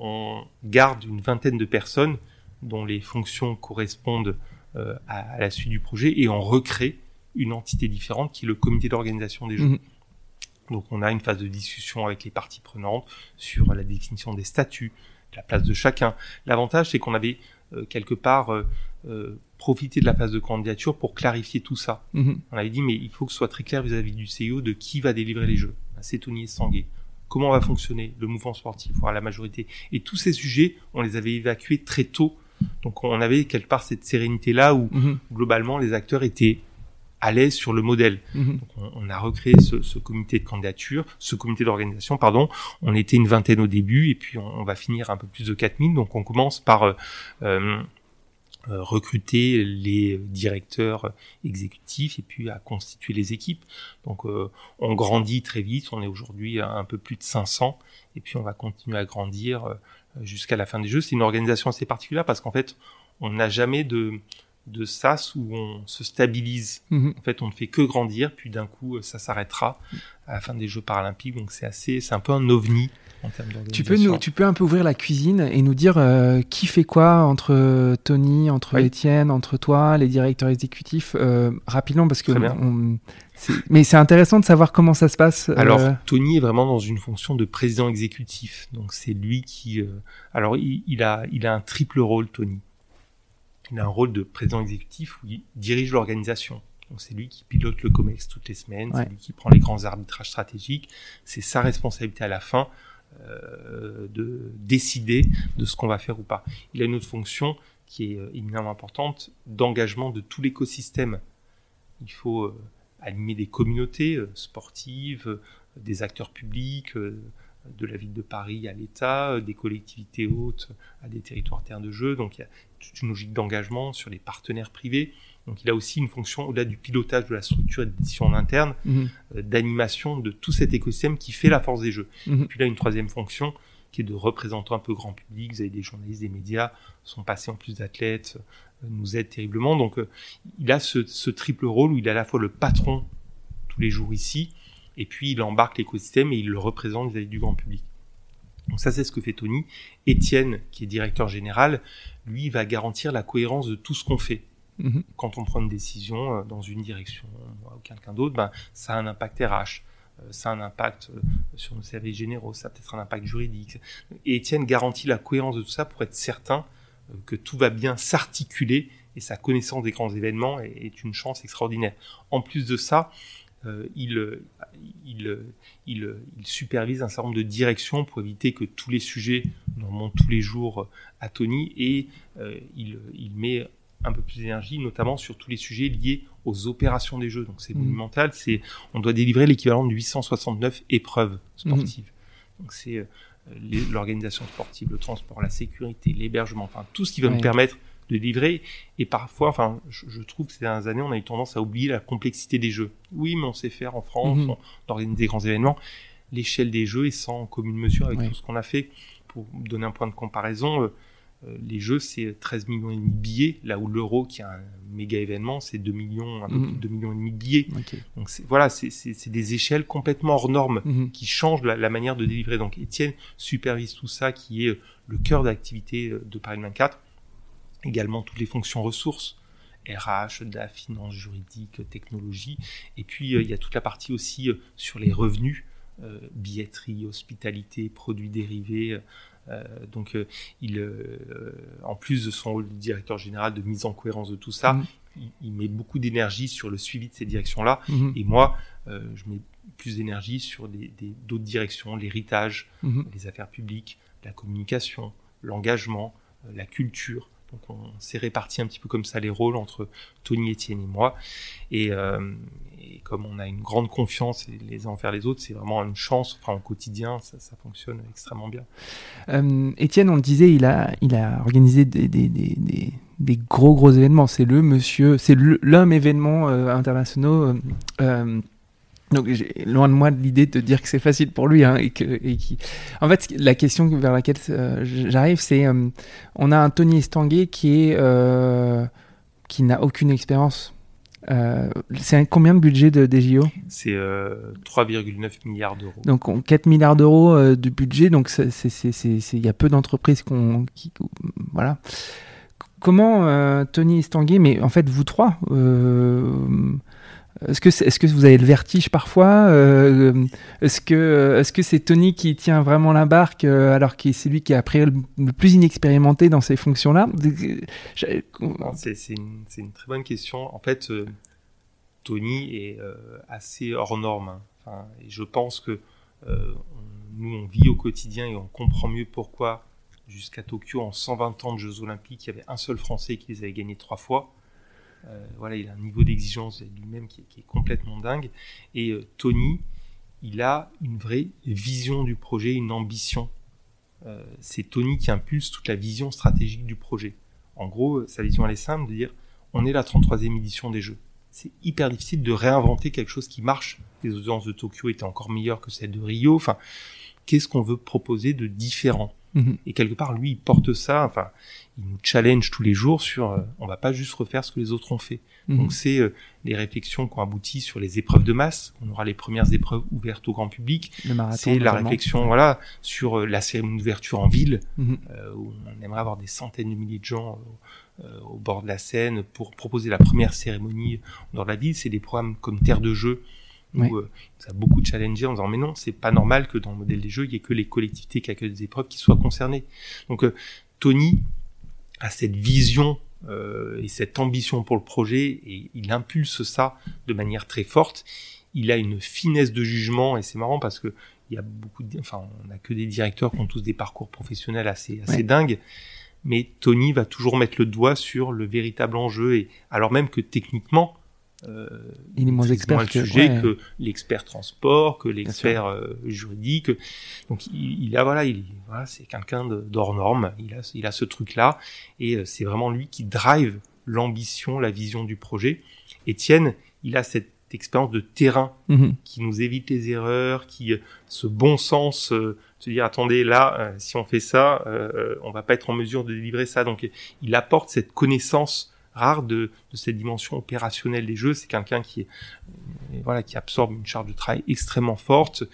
on garde une vingtaine de personnes dont les fonctions correspondent euh, à, à la suite du projet et on recrée une entité différente qui est le comité d'organisation des jeux. Mhm. Donc on a une phase de discussion avec les parties prenantes sur la définition des statuts, la place de chacun. L'avantage c'est qu'on avait euh, quelque part euh, euh, profité de la phase de candidature pour clarifier tout ça. Mhm. On avait dit, mais il faut que ce soit très clair vis-à-vis du CEO de qui va délivrer les jeux. C'est Tony Sanguet. Comment va fonctionner le mouvement sportif, voire la majorité. Et tous ces sujets, on les avait évacués très tôt. Donc on avait quelque part cette sérénité-là où Mhm. globalement les acteurs étaient à l'aise sur le modèle. Mhm. Donc, on, on a recréé ce, ce comité de candidature, ce comité d'organisation, pardon. On était une vingtaine au début et puis on, on va finir un peu plus de 4000. Donc on commence par euh, euh, recruter les directeurs exécutifs et puis à constituer les équipes. Donc euh, on grandit très vite, on est aujourd'hui à un peu plus de 500 et puis on va continuer à grandir euh, jusqu'à la fin des jeux. C'est une organisation assez particulière parce qu'en fait on n'a jamais de de sas où on se stabilise. Mhm. En fait, on ne fait que grandir, puis d'un coup, ça s'arrêtera à la fin des Jeux paralympiques. Donc c'est assez, c'est un peu un ovni en termes Tu peux, nous, tu peux un peu ouvrir la cuisine et nous dire euh, qui fait quoi entre Tony, entre Oui. Étienne, entre toi, les directeurs exécutifs, euh, rapidement parce que. On- mais c'est intéressant de savoir comment ça se passe. euh, Alors, Tony est vraiment dans une fonction de président exécutif. Donc, c'est lui qui. alors, il, il a, il a un triple rôle, Tony. Il a un rôle de président exécutif où il dirige l'organisation. Donc, c'est lui qui pilote le COMEX toutes les semaines. Ouais. C'est lui qui prend les grands arbitrages stratégiques. C'est sa responsabilité à la fin de décider de ce qu'on va faire ou pas. Il a une autre fonction qui est euh, éminemment importante d'engagement de tout l'écosystème. Il faut euh, animer des communautés euh, sportives, euh, des acteurs publics, euh, de la ville de Paris à l'État, euh, des collectivités hautes à des territoires terres de jeu. Donc il y a toute une logique d'engagement sur les partenaires privés. Donc il a aussi une fonction au-delà du pilotage de la structure et des décisions en interne, mhm, euh, d'animation de tout cet écosystème qui fait la force des jeux. mhm. Puis là, une troisième fonction qui est de représentant un peu grand public. Vous avez des journalistes, des médias, sont passés en plus d'athlètes, euh, nous aident terriblement. Donc, euh, il a ce, ce triple rôle où il est à la fois le patron tous les jours ici, et puis il embarque l'écosystème et il le représente vis-à-vis du grand public. Donc ça, c'est ce que fait Tony. Étienne, qui est directeur général, lui, va garantir la cohérence de tout ce qu'on fait Mhm. quand on prend une décision euh, dans une direction ou quelqu'un d'autre, ben, ça a un impact RH, euh, ça a un impact euh, sur nos services généraux, ça a peut-être un impact juridique. Et Étienne garantit la cohérence de tout ça pour être certain euh, que tout va bien s'articuler et sa connaissance des grands événements est, une chance extraordinaire. En plus de ça, euh, il, euh, euh, euh, supervise un certain nombre de directions pour éviter que tous les sujets nous remontent tous les jours à Tony et euh, il, il met un peu plus d'énergie, notamment sur tous les sujets liés aux opérations des jeux. Donc c'est Mhm. monumental. C'est, on doit délivrer l'équivalent de 869 épreuves sportives. Donc c'est euh, l'organisation sportive, le transport, la sécurité, l'hébergement, enfin tout ce qui va Ouais. nous permettre de livrer. Et parfois, enfin, je, je trouve que ces dernières années, on a eu tendance à oublier la complexité des jeux. Oui, mais on sait faire en France, Mhm. on, organise des grands événements. L'échelle des jeux est sans commune mesure avec Ouais. tout ce qu'on a fait. Pour donner un point de comparaison, euh, les jeux, c'est 13 millions et demi de billets, là où l'euro, qui est un méga événement, c'est 2 millions, un peu Mhm. plus de 2 millions et demi de billets. Donc voilà, c'est- des échelles complètement hors normes Mhm. qui changent la, la manière de délivrer. Donc Étienne supervise tout ça, qui est euh, le cœur d'activité euh, de Paris 24. Également toutes les fonctions ressources, RH, de la finance juridique, euh, technologie. Et puis euh, il y a toute la partie aussi euh, sur les revenus, euh, billetterie, hospitalité, produits dérivés. Euh, donc euh, il, euh, en plus de son rôle de directeur général de mise en cohérence de tout ça, Mhm. il, il met beaucoup d'énergie sur le suivi de ces directions-là. Mhm. Et moi, je mets plus d'énergie sur des des- d'autres directions, l'héritage, Mhm. les affaires publiques, la communication, l'engagement, la culture. Donc on s'est réparti un petit peu comme ça les rôles entre Tony, Etienne et moi. Et, euh, comme on a une grande confiance les uns envers les autres, c'est vraiment une chance. Enfin, au quotidien, ça, ça fonctionne extrêmement bien. Euh, Étienne, on le disait, il a, organisé des, gros gros événements. C'est le monsieur, c'est l'homme événement euh, internationaux. euh, donc, loin de moi de l'idée de dire que c'est facile pour lui. Hein, et que, et qui... En fait, la question vers laquelle euh, j'arrive, c'est euh, on a un Tony Estanguet qui est euh, qui n'a aucune expérience. Euh, c'est combien de budget de, des JO C'est euh, 3,9 milliards d'euros. Donc on- 4 milliards d'euros de budget, donc c'est- c'est- c'est- c'est- c'est- il y a peu d'entreprises qu'on, qui, voilà. Comment Tony Estanguet, mais en fait vous trois, est-ce que vous avez le vertige parfois Euh, Est-ce que est-ce que c'est Tony qui tient vraiment la barque euh, alors que c'est lui qui est après le, plus inexpérimenté dans ces fonctions-là? C'est une, très bonne question. En fait, euh, Tony est euh, assez hors norme. hein. Je pense que euh, nous, on vit au quotidien et on comprend mieux pourquoi, jusqu'à Tokyo, en 120 ans de Jeux Olympiques, il y avait un seul Français qui les avait gagnés trois fois. Euh, voilà, il a un niveau d'exigence lui-même qui, est- complètement dingue. Et euh, Tony, il a une vraie vision du projet, une ambition. Euh, c'est Tony qui impulse toute la vision stratégique du projet. En gros, sa vision, elle est simple, de dire, on est la 33e édition des Jeux. C'est hyper difficile de réinventer quelque chose qui marche. Les audiences de Tokyo étaient encore meilleures que celles de Rio. Enfin, qu'est-ce qu'on veut proposer de différent? Mhm. Et quelque part, lui, il porte ça, enfin, il nous challenge tous les jours sur, euh, on va pas juste refaire ce que les autres ont fait. Mhm. Donc c'est euh, les réflexions qui ont abouti sur les épreuves de masse. On aura les premières épreuves ouvertes au grand public. C'est la réflexion, voilà, sur euh, la cérémonie d'ouverture en ville, Mhm. euh, où on aimerait avoir des centaines de milliers de gens euh, au bord de la Seine pour proposer la première cérémonie dans la ville. C'est des programmes comme Terre de Jeux, où euh, ça a beaucoup challengé en disant mais non, c'est pas normal que dans le modèle des jeux, il y ait que les collectivités qui accueillent des épreuves qui soient concernées. Donc euh, Tony a cette vision euh, et cette ambition pour le projet et il impulse ça de manière très forte. Il a une finesse de jugement et c'est marrant parce que il y a beaucoup de, enfin, on a que des directeurs qui ont tous des parcours professionnels assez, assez Ouais. dingues. Mais Tony va toujours mettre le doigt sur le véritable enjeu et alors même que techniquement, euh, Il est moins expert moins que- le sujet ouais. que l'expert transport, que l'expert euh, juridique. Donc il, il a voilà, il voilà, c'est quelqu'un d'hors norme. Il a il a ce truc là et euh, c'est vraiment lui qui drive l'ambition, la vision du projet. Étienne, il a cette expérience de terrain Mhm. qui nous évite les erreurs, qui euh, ce bon sens, euh, se dire attendez là, euh, si on fait ça, euh, on va pas être en mesure de délivrer ça. Donc il apporte cette connaissance rare de, de cette dimension opérationnelle des jeux. C'est quelqu'un qui est euh, voilà qui absorbe une charge de travail extrêmement forte,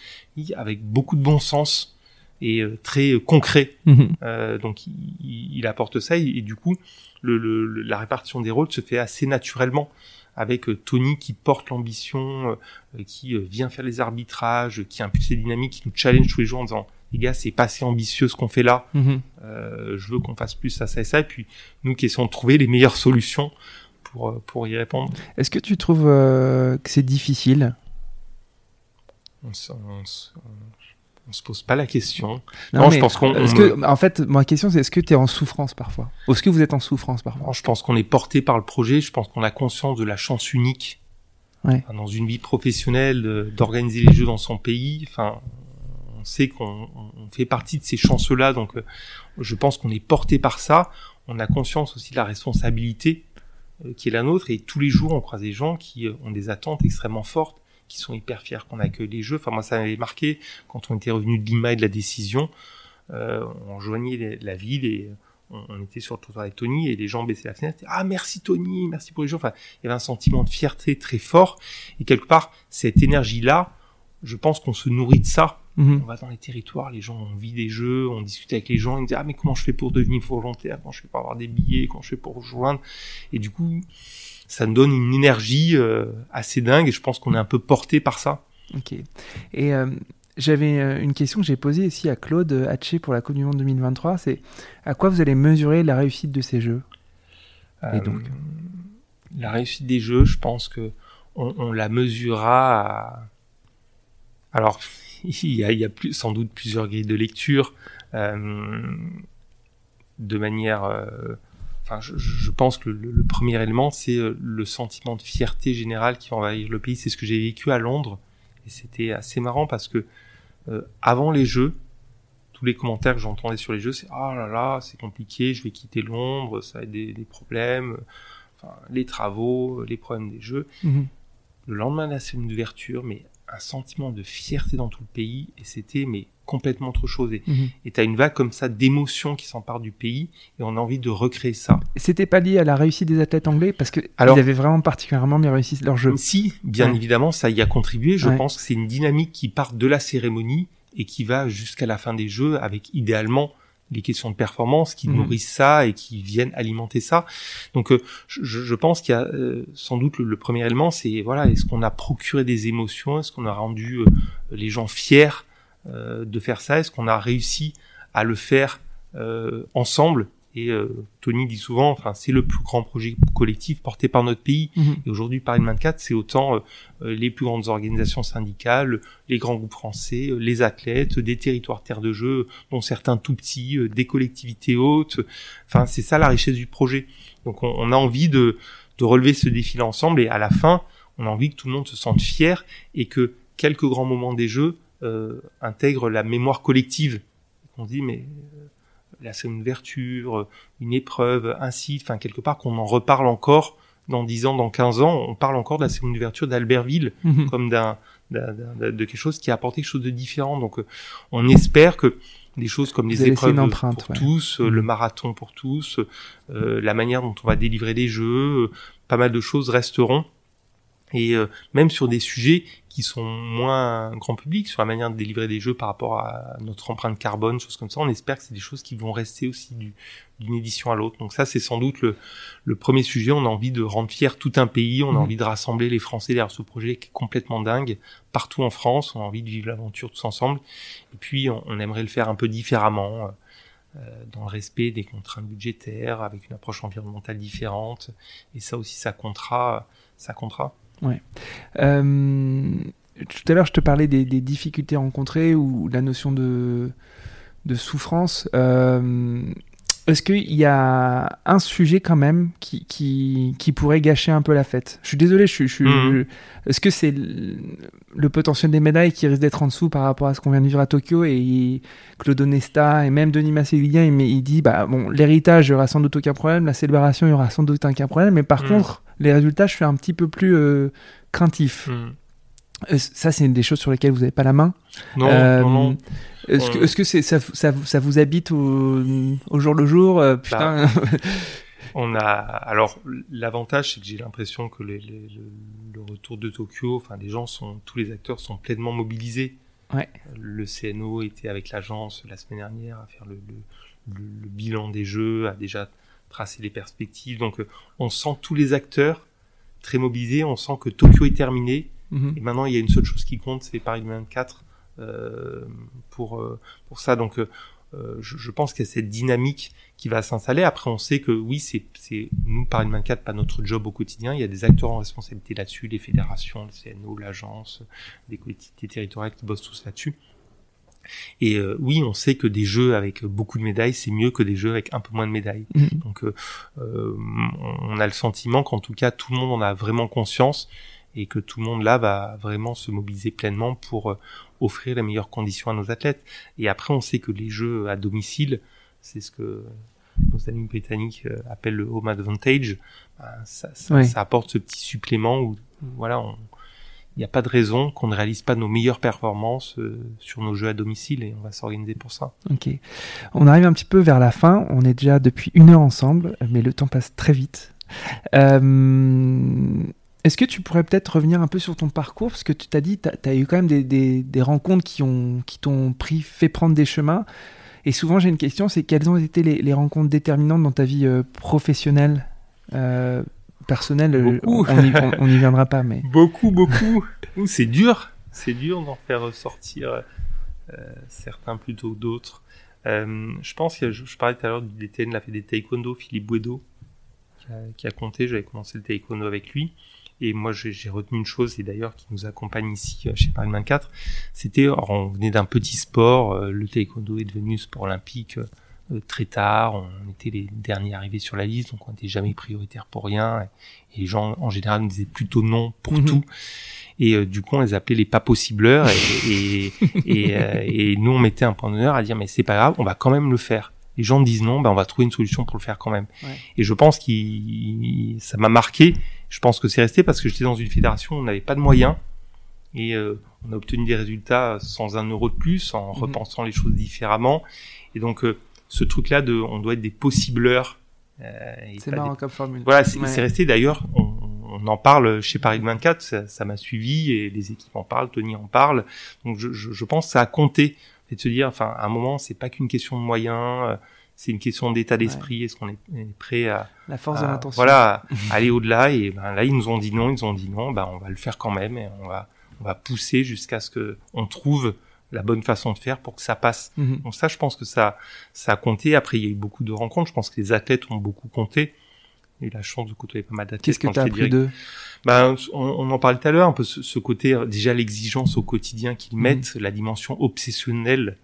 avec beaucoup de bon sens et euh, très euh, concret. Mhm. Euh, donc il, apporte ça et, et du coup le, le- la répartition des rôles se fait assez naturellement avec Tony qui porte l'ambition, euh, qui vient faire les arbitrages, qui impulse les dynamiques, qui nous challenge tous les jours en disant les gars c'est pas assez ambitieux ce qu'on fait là, Mhm. euh, je veux qu'on fasse plus ça ça et ça et puis nous qui essayons de trouver les meilleures solutions pour euh, pour y répondre. Est-ce que tu trouves euh, que c'est difficile? On se, on se- on se pose pas la question. Non, Non, je pense qu'on- en fait, ma question c'est est-ce que tu es en souffrance parfois? Ou est-ce que vous êtes en souffrance parfois? Non, je pense qu'on est porté par le projet. Je pense qu'on a conscience de la chance unique Ouais. Enfin, dans une vie professionnelle d'organiser les jeux dans son pays. Enfin, on sait qu'on on- on fait partie de ces chances-là. Donc, euh, je pense qu'on est porté par ça. On a conscience aussi de la responsabilité euh, qui est la nôtre. Et tous les jours, on croise des gens qui euh, ont des attentes extrêmement fortes, qui sont hyper fiers qu'on accueille les jeux. Enfin, moi, ça m'avait marqué quand on était revenu de Lima et de la décision. On rejoignait la ville et on, on était sur le trottoir avec Tony et les gens baissaient la fenêtre. Ah, merci Tony, merci pour les jeux. Enfin, il y avait un sentiment de fierté très fort. Et quelque part, cette énergie-là, je pense qu'on se nourrit de ça. Mhm. On va dans les territoires, les gens, on vit des jeux, on discute avec les gens, ils me disent, ah, mais comment je fais pour devenir volontaire, comment je fais pour avoir des billets, comment je fais pour rejoindre? Et du coup, ça nous donne une énergie euh, assez dingue et je pense qu'on est un peu porté par ça. Ok. Et euh, j'avais euh, une question que j'ai posée ici à Claude Hatché pour la Coupe du Monde 2023 c'est à quoi vous allez mesurer la réussite de ces jeux? Et donc? La réussite des jeux, je pense que on, on la mesurera à... Alors, *laughs* il y a, il y a plus, sans doute plusieurs grilles de lecture euh, de manière... euh, Enfin, je, je pense que le, le premier élément, c'est euh, le sentiment de fierté générale qui va envahir le pays. C'est ce que j'ai vécu à Londres. Et c'était assez marrant parce que euh, avant les jeux, tous les commentaires que j'entendais sur les jeux, c'est ah là là, c'est compliqué, je vais quitter Londres, ça va être des, des problèmes, enfin, les travaux, les problèmes des jeux. Mhm. Le lendemain de la cérémonie d'ouverture, mais un sentiment de fierté dans tout le pays, et c'était mais complètement autre chose. Et Mhm. et t'as une vague comme ça d'émotions qui s'empare du pays, et on a envie de recréer ça. C'était pas lié à la réussite des athlètes anglais parce que Alors- ils avaient vraiment particulièrement bien réussi leur jeu. Si, bien Ouais. évidemment, ça y a contribué. Je Ouais. pense que c'est une dynamique qui part de la cérémonie et qui va jusqu'à la fin des jeux avec idéalement les questions de performance qui Mhm. nourrissent ça et qui viennent alimenter ça. Donc, euh, je, je pense qu'il y a euh, sans doute le, le premier élément, c'est voilà, est-ce qu'on a procuré des émotions, est-ce qu'on a rendu euh, les gens fiers euh, de faire ça, est-ce qu'on a réussi à le faire euh, ensemble? Et euh, Tony dit souvent, enfin, c'est le plus grand projet collectif porté par notre pays. Mhm. Et aujourd'hui, Paris 24, c'est autant euh, euh, les plus grandes organisations syndicales, les grands groupes français, les athlètes, des territoires terre de jeu, dont certains tout petits, des collectivités hautes. Enfin, c'est ça la richesse du projet. Donc, on, on a envie de, de relever ce défi-là ensemble. Et à la fin, on a envie que tout le monde se sente fier et que quelques grands moments des jeux euh, intègrent la mémoire collective. On se dit, mais euh, la scène d'ouverture, une épreuve, site, enfin quelque part qu'on en reparle encore dans 10 ans, dans 15 ans, on parle encore de la scène d'ouverture d'Albertville Mhm. comme d'un de, quelque chose qui a apporté quelque chose de différent. Donc, on espère que des choses comme les épreuves pour tous, le marathon pour tous, la manière dont on va délivrer les jeux, pas mal de choses resteront et euh, même sur des sujets qui sont moins grand public, sur la manière de délivrer des jeux par rapport à notre empreinte carbone, choses comme ça, on espère que c'est des choses qui vont rester aussi d'une édition à l'autre. Donc ça, c'est sans doute le, le, premier sujet. On a envie de rendre fier tout un pays, on a mmh. envie de rassembler les Français derrière ce projet qui est complètement dingue, partout en France, on a envie de vivre l'aventure tous ensemble. Et puis, on, on, aimerait le faire un peu différemment. Euh, dans le respect des contraintes budgétaires, avec une approche environnementale différente, et ça aussi, ça comptera, ça comptera. Ouais. Euh, tout à l'heure, je te parlais des, difficultés rencontrées ou la notion de, de souffrance. Euh, est-ce qu'il y a un sujet quand même qui, qui, qui, pourrait gâcher un peu la fête? Je suis désolé, je, je, mhm. est-ce que c'est le, potentiel des médailles qui risque d'être en dessous par rapport à ce qu'on vient de vivre à Tokyo? Et Claude Onesta et même Denis Masséguilien, il, il dit bah bon l'héritage il y aura sans doute aucun problème, la célébration il y aura sans doute aucun problème, mais par mhm. contre les résultats je suis un petit peu plus euh, craintif. Mhm. Euh, ça, c'est des choses sur lesquelles vous n'avez pas la main? Non, euh, non, Est-ce que, c'est, ça, ça, ça, vous habite au, au jour le jour? Euh, Putain. Bah, *laughs* on a, alors, l'avantage, c'est que j'ai l'impression que les, les, le, retour de Tokyo, enfin, les gens sont, tous les acteurs sont pleinement mobilisés. Ouais. Le CNO était avec l'agence la semaine dernière à faire le, le, le, bilan des jeux, a déjà tracé les perspectives. Donc, on sent tous les acteurs très mobilisés. On sent que Tokyo est terminé Mhm. Et maintenant, il y a une seule chose qui compte, c'est Paris 2024 euh, pour euh, pour ça. Donc, euh, je, je, pense qu'il y a cette dynamique qui va s'installer. Après, on sait que oui, c'est c'est nous Paris 2024, pas notre job au quotidien. Il y a des acteurs en responsabilité là-dessus, les fédérations, le CNO, l'agence, des collectivités territoriales qui bossent tous là-dessus. Et euh, oui, on sait que des jeux avec beaucoup de médailles, c'est mieux que des jeux avec un peu moins de médailles. Mhm. Donc, euh, on a le sentiment qu'en tout cas, tout le monde en a vraiment conscience et que tout le monde là va vraiment se mobiliser pleinement pour euh, offrir les meilleures conditions à nos athlètes. Et après, on sait que les jeux à domicile, c'est ce que nos amis britanniques euh, appellent le home advantage. Ça, ça, apporte ce petit supplément où, voilà, il n'y a pas de raison qu'on ne réalise pas nos meilleures performances euh, sur nos jeux à domicile et on va s'organiser pour ça. Ok. On arrive un petit peu vers la fin. On est déjà depuis une heure ensemble, mais le temps passe très vite. Euh, est-ce que tu pourrais peut-être revenir un peu sur ton parcours? Parce que tu t'as dit, tu as, eu quand même des, rencontres qui t'ont qui pris, fait prendre des chemins. Et souvent, j'ai une question c'est quelles ont été les, rencontres déterminantes dans ta vie euh, professionnelle? Euh, Personnelle, euh, on n'y viendra pas. mais *laughs* Beaucoup, beaucoup. c'est dur. C'est dur d'en faire ressortir certains plutôt que d'autres. je pense que je, je, parlais tout à l'heure du DTN, la fait des taekwondo, Philippe Bouedo, qui a, qui a compté. J'avais commencé le taekwondo avec lui. Et moi, j'ai retenu une chose, et d'ailleurs qui nous accompagne ici euh, chez Paris 24, c'était, on venait d'un petit sport, euh, le taekwondo est devenu sport olympique euh, très tard, on était les derniers arrivés sur la liste, donc on n'était jamais prioritaire pour rien, et, les gens en général nous disaient plutôt non pour mhm. tout. Et du coup, on les appelait les pas possibleurs, et, et, et, nous, on mettait un point d'honneur à dire, mais c'est pas grave, on va quand même le faire les gens disent non, ben on va trouver une solution pour le faire quand même. Et je pense que ça m'a marqué. Je pense que c'est resté parce que j'étais dans une fédération où on n'avait pas de moyens et euh, on a obtenu des résultats sans un euro de plus, en mhm. repensant les choses différemment. Et donc euh, ce truc-là de, on doit être des possibleurs. Euh, c'est marrant comme formule. Voilà, c'est resté d'ailleurs. On, on, en parle chez Paris 24, ça m'a suivi et les équipes en parlent, Tony en parle. Donc je, je, je pense que ça a compté c'est de se dire, enfin, à un moment, c'est pas qu'une question de moyens, euh, c'est une question d'état d'esprit. Est-ce qu'on est, prêt à la force de l'intention, voilà, *laughs* aller au-delà Et ben là, ils nous ont dit non, ils ont dit non. Ben on va le faire quand même et on va on va pousser jusqu'à ce que on trouve la bonne façon de faire pour que ça passe. Mhm. Donc ça, je pense que ça ça a compté. Après, il y a eu beaucoup de rencontres. Je pense que les athlètes ont beaucoup compté. J'ai eu la chance de côtoyer pas mal d'athlètes. Qu'est-ce que tu as appris d'eux? Ben, on, en parlait tout à l'heure, un peu ce, côté, euh, déjà l'exigence au quotidien qu'ils mhm. mettent, la dimension obsessionnelle.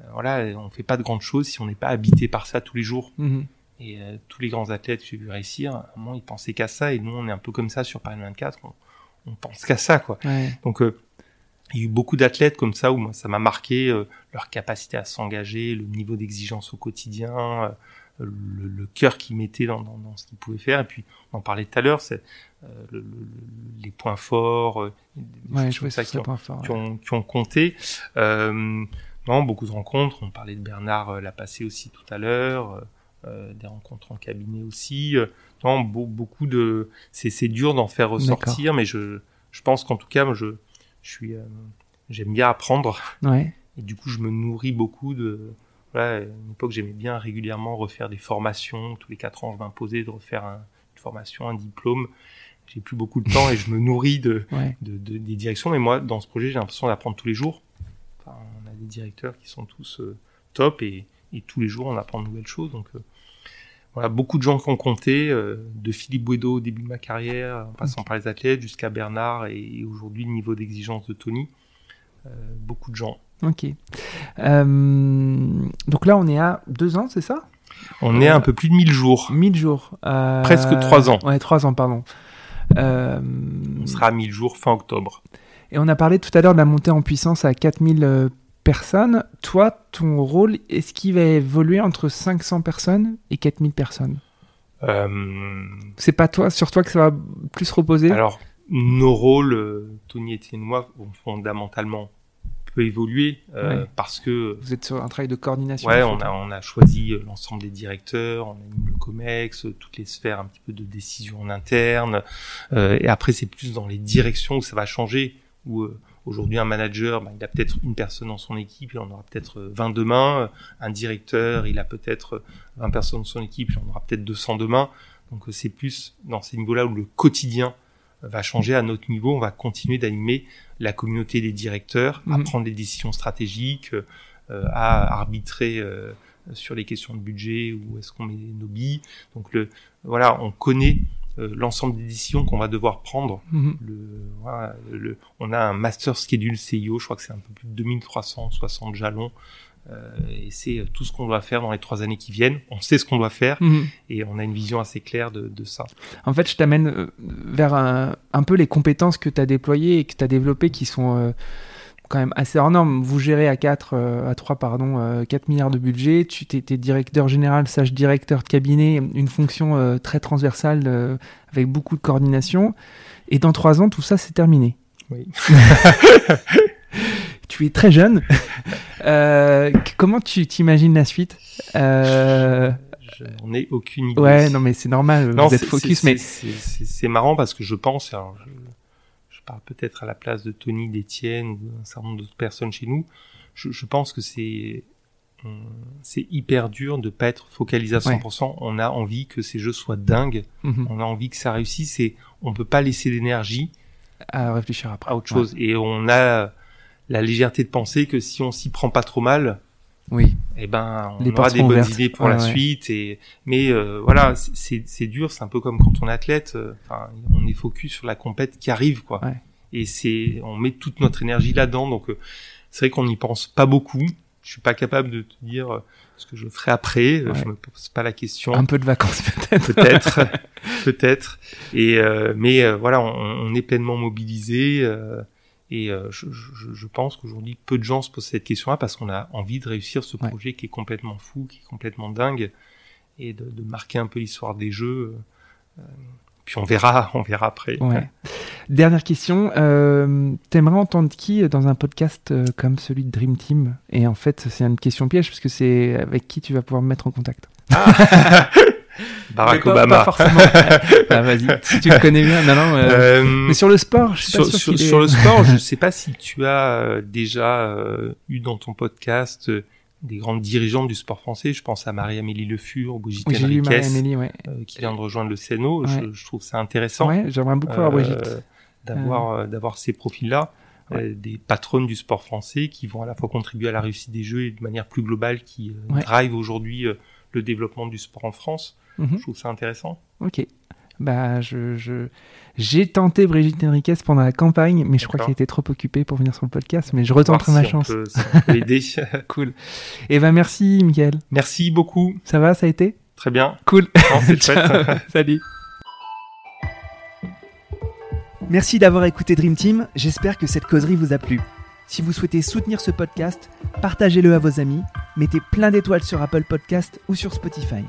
Euh, voilà, on fait pas de grandes choses si on n'est pas habité par ça tous les jours. Mhm. Et euh, tous les grands athlètes que j'ai vu réussir, à un moment, ils pensaient qu'à ça, et nous, on est un peu comme ça sur Paris 24, on, on pense qu'à ça, quoi. Donc, il y a eu beaucoup d'athlètes comme ça où moi, ça m'a marqué leur capacité à s'engager, le niveau d'exigence au quotidien, le, le cœur qu'ils mettaient dans, dans, dans ce qu'ils pouvaient faire. Et puis, on en parlait tout à l'heure, c'est euh, le, le, les points forts, euh, Ouais, je ça qui ont, qui ont, qui ont compté. Euh, non, beaucoup de rencontres. On parlait de Bernard euh, l'a passé aussi tout à l'heure. euh, euh, des rencontres en cabinet aussi. Euh, non, beau- beaucoup de. C'est c'est dur d'en faire ressortir, mais je je pense qu'en tout cas, moi, je je suis euh, j'aime bien apprendre Ouais. et du coup, je me nourris beaucoup de. Voilà, à une époque, j'aimais bien régulièrement refaire des formations. Tous les quatre ans, je m'imposais de refaire un- une formation, un diplôme. J'ai plus beaucoup de temps et je me nourris de, Ouais. de, de- des directions. Mais moi, dans ce projet, j'ai l'impression d'apprendre tous les jours. Enfin, on a des directeurs qui sont tous euh, top et, et tous les jours, on apprend de nouvelles choses. Donc, euh, voilà, beaucoup de gens qui ont compté, euh, de Philippe Bouedo au début de ma carrière, en passant par les athlètes, jusqu'à Bernard et, et aujourd'hui le niveau d'exigence de Tony. Beaucoup de gens. Ok. Donc là, on est à deux ans, c'est ça? On est à un peu plus de 1000 jours. 1000 jours. Presque trois ans. Ouais, trois ans, pardon. Euh, On sera à 1000 jours fin octobre. Et on a parlé tout à l'heure de la montée en puissance à 4000 euh, personnes. Toi, ton rôle, est-ce qu'il va évoluer entre 500 personnes et 4000 personnes? Euh, C'est pas toi, sur toi que ça va plus reposer? Alors, nos rôles, euh, Tony, et moi, vont fondamentalement peut évoluer euh, Ouais. parce que Vous êtes sur un travail de coordination Ouais, on a, on a choisi l'ensemble des directeurs, on a mis le COMEX, toutes les sphères un petit peu de décision en interne. Euh, et après, c'est plus dans les directions où ça va changer, où euh, aujourd'hui un manager, bah, il a peut-être une personne dans son équipe, il en aura peut-être euh, 20 demain. Euh, Un directeur, il a peut-être euh, 20 personnes dans son équipe, il en aura peut-être 200 demain. Donc euh, c'est plus dans ces niveaux-là où le quotidien euh, va changer à notre niveau. On va continuer d'animer la communauté des directeurs, à Mhm. prendre des décisions stratégiques, euh, euh, à arbitrer euh, sur les questions de budget où est-ce qu'on met nos billes. Donc le voilà, on connaît euh, l'ensemble des décisions qu'on va devoir prendre. Mhm. Le, voilà, le, on a un master schedule CIO, je crois que c'est un peu plus de 2360 jalons. euh, et c'est euh, tout ce qu'on doit faire dans les trois années qui viennent. On sait ce qu'on doit faire Mhm. et on a une vision assez claire de, de ça. En fait, je t'amène euh, vers un, un peu les compétences que tu as déployées et que tu as développées qui sont euh, quand même assez hors normes. Vous gérez à 4, à 3, pardon, euh, 4 milliards de budget. Tu t'es t'es directeur général, sage directeur de cabinet, une fonction euh, très transversale euh, avec beaucoup de coordination. Et dans 3 ans, tout ça, c'est terminé. Oui. *laughs* tu es très jeune. Euh, comment tu t'imagines la suite? Euh, Je n'en ai aucune idée. Ouais, non, mais c'est normal, Non, vous êtes focus, mais c'est- marrant parce que je pense, alors peut-être à la place de Tony, d'Étienne ou d'un certain nombre d'autres personnes chez nous. Je, je pense que c'est hyper dur de pas être focalisé à 100%. On a envie que ces jeux soient dingues. Mhm. On a envie que ça réussisse et on peut pas laisser d'énergie à réfléchir après. à autre chose. Et on a la légèreté de penser que si on s'y prend pas trop mal, Oui. eh ben, on Les aura des bonnes ouvertes. idées pour Ouais, la ouais. suite. Et mais euh, voilà, c'est- dur. C'est un peu comme quand on est athlète. euh, on est focus sur la compète qui arrive, quoi. Ouais. Et c'est, on met toute notre énergie là-dedans. Donc, euh, c'est vrai qu'on n'y pense pas beaucoup. Je suis pas capable de te dire euh, ce que je ferai après. Euh. Je me pose pas la question. Un peu de vacances *laughs* peut-être. Peut-être, peut-être. Et euh, mais euh, voilà, on, on est pleinement mobilisé. Euh, et euh, je, je, je pense qu'aujourd'hui, peu de gens se posent cette question-là parce qu'on a envie de réussir ce Ouais. projet qui est complètement fou, qui est complètement dingue, et de, de marquer un peu l'histoire des jeux. euh, puis on verra, *laughs* on verra après. Ouais. Dernière question. Euh, T'aimerais entendre qui dans un podcast euh, comme celui de Dream Team? Et en fait, c'est une question piège parce que c'est avec qui tu vas pouvoir me mettre en contact. *laughs* Barack pas- Obama. Pas forcément. *laughs* Ah, Vas-y, si tu le connais bien. Non, non. euh, Euh, Mais sur le sport, je suis sur, pas sûr sur- qu'il est- sur le sport, je ne *laughs* sais pas si tu as euh, déjà euh, eu dans ton podcast euh, des grandes dirigeantes du sport français. Je pense à Marie-Amélie Le Fur, Brigitte Oui, ouais. qui vient de rejoindre le CNO. Ouais. Je, je trouve ça intéressant Ouais, j'aimerais beaucoup avoir Brigitte. d'avoir d'avoir ces profils-là, des patronnes du sport français qui vont à la fois contribuer à la réussite des Jeux et de manière plus globale qui euh, Ouais. drive aujourd'hui euh, le développement du sport en France. Mhm. Je trouve ça intéressant. Ok. Bah, je, je, j'ai tenté Brigitte Henriquez pendant la campagne, mais je crois qu'elle était trop occupée pour venir sur le podcast, mais je retenterai ma si on chance. peut- si on peut aider. *laughs* Cool. Et ben, merci, Mickaël. Merci beaucoup. Ça va, ça a été? Très bien. Cool. Non, *laughs* Ciao. Salut. Merci d'avoir écouté Dream Team, j'espère que cette causerie vous a plu. Si vous souhaitez soutenir ce podcast, partagez-le à vos amis, mettez plein d'étoiles sur Apple Podcast ou sur Spotify.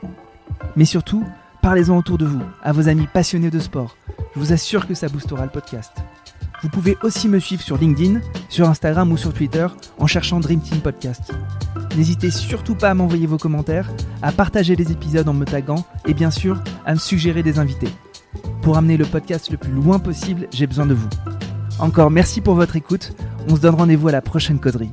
Mais surtout, parlez-en autour de vous, à vos amis passionnés de sport. Je vous assure que ça boostera le podcast. Vous pouvez aussi me suivre sur LinkedIn, sur Instagram ou sur Twitter en cherchant Dream Team Podcast. N'hésitez surtout pas à m'envoyer vos commentaires, à partager les épisodes en me taguant et bien sûr à me suggérer des invités. Pour amener le podcast le plus loin possible, j'ai besoin de vous. Encore merci pour votre écoute. On se donne rendez-vous à la prochaine coderie.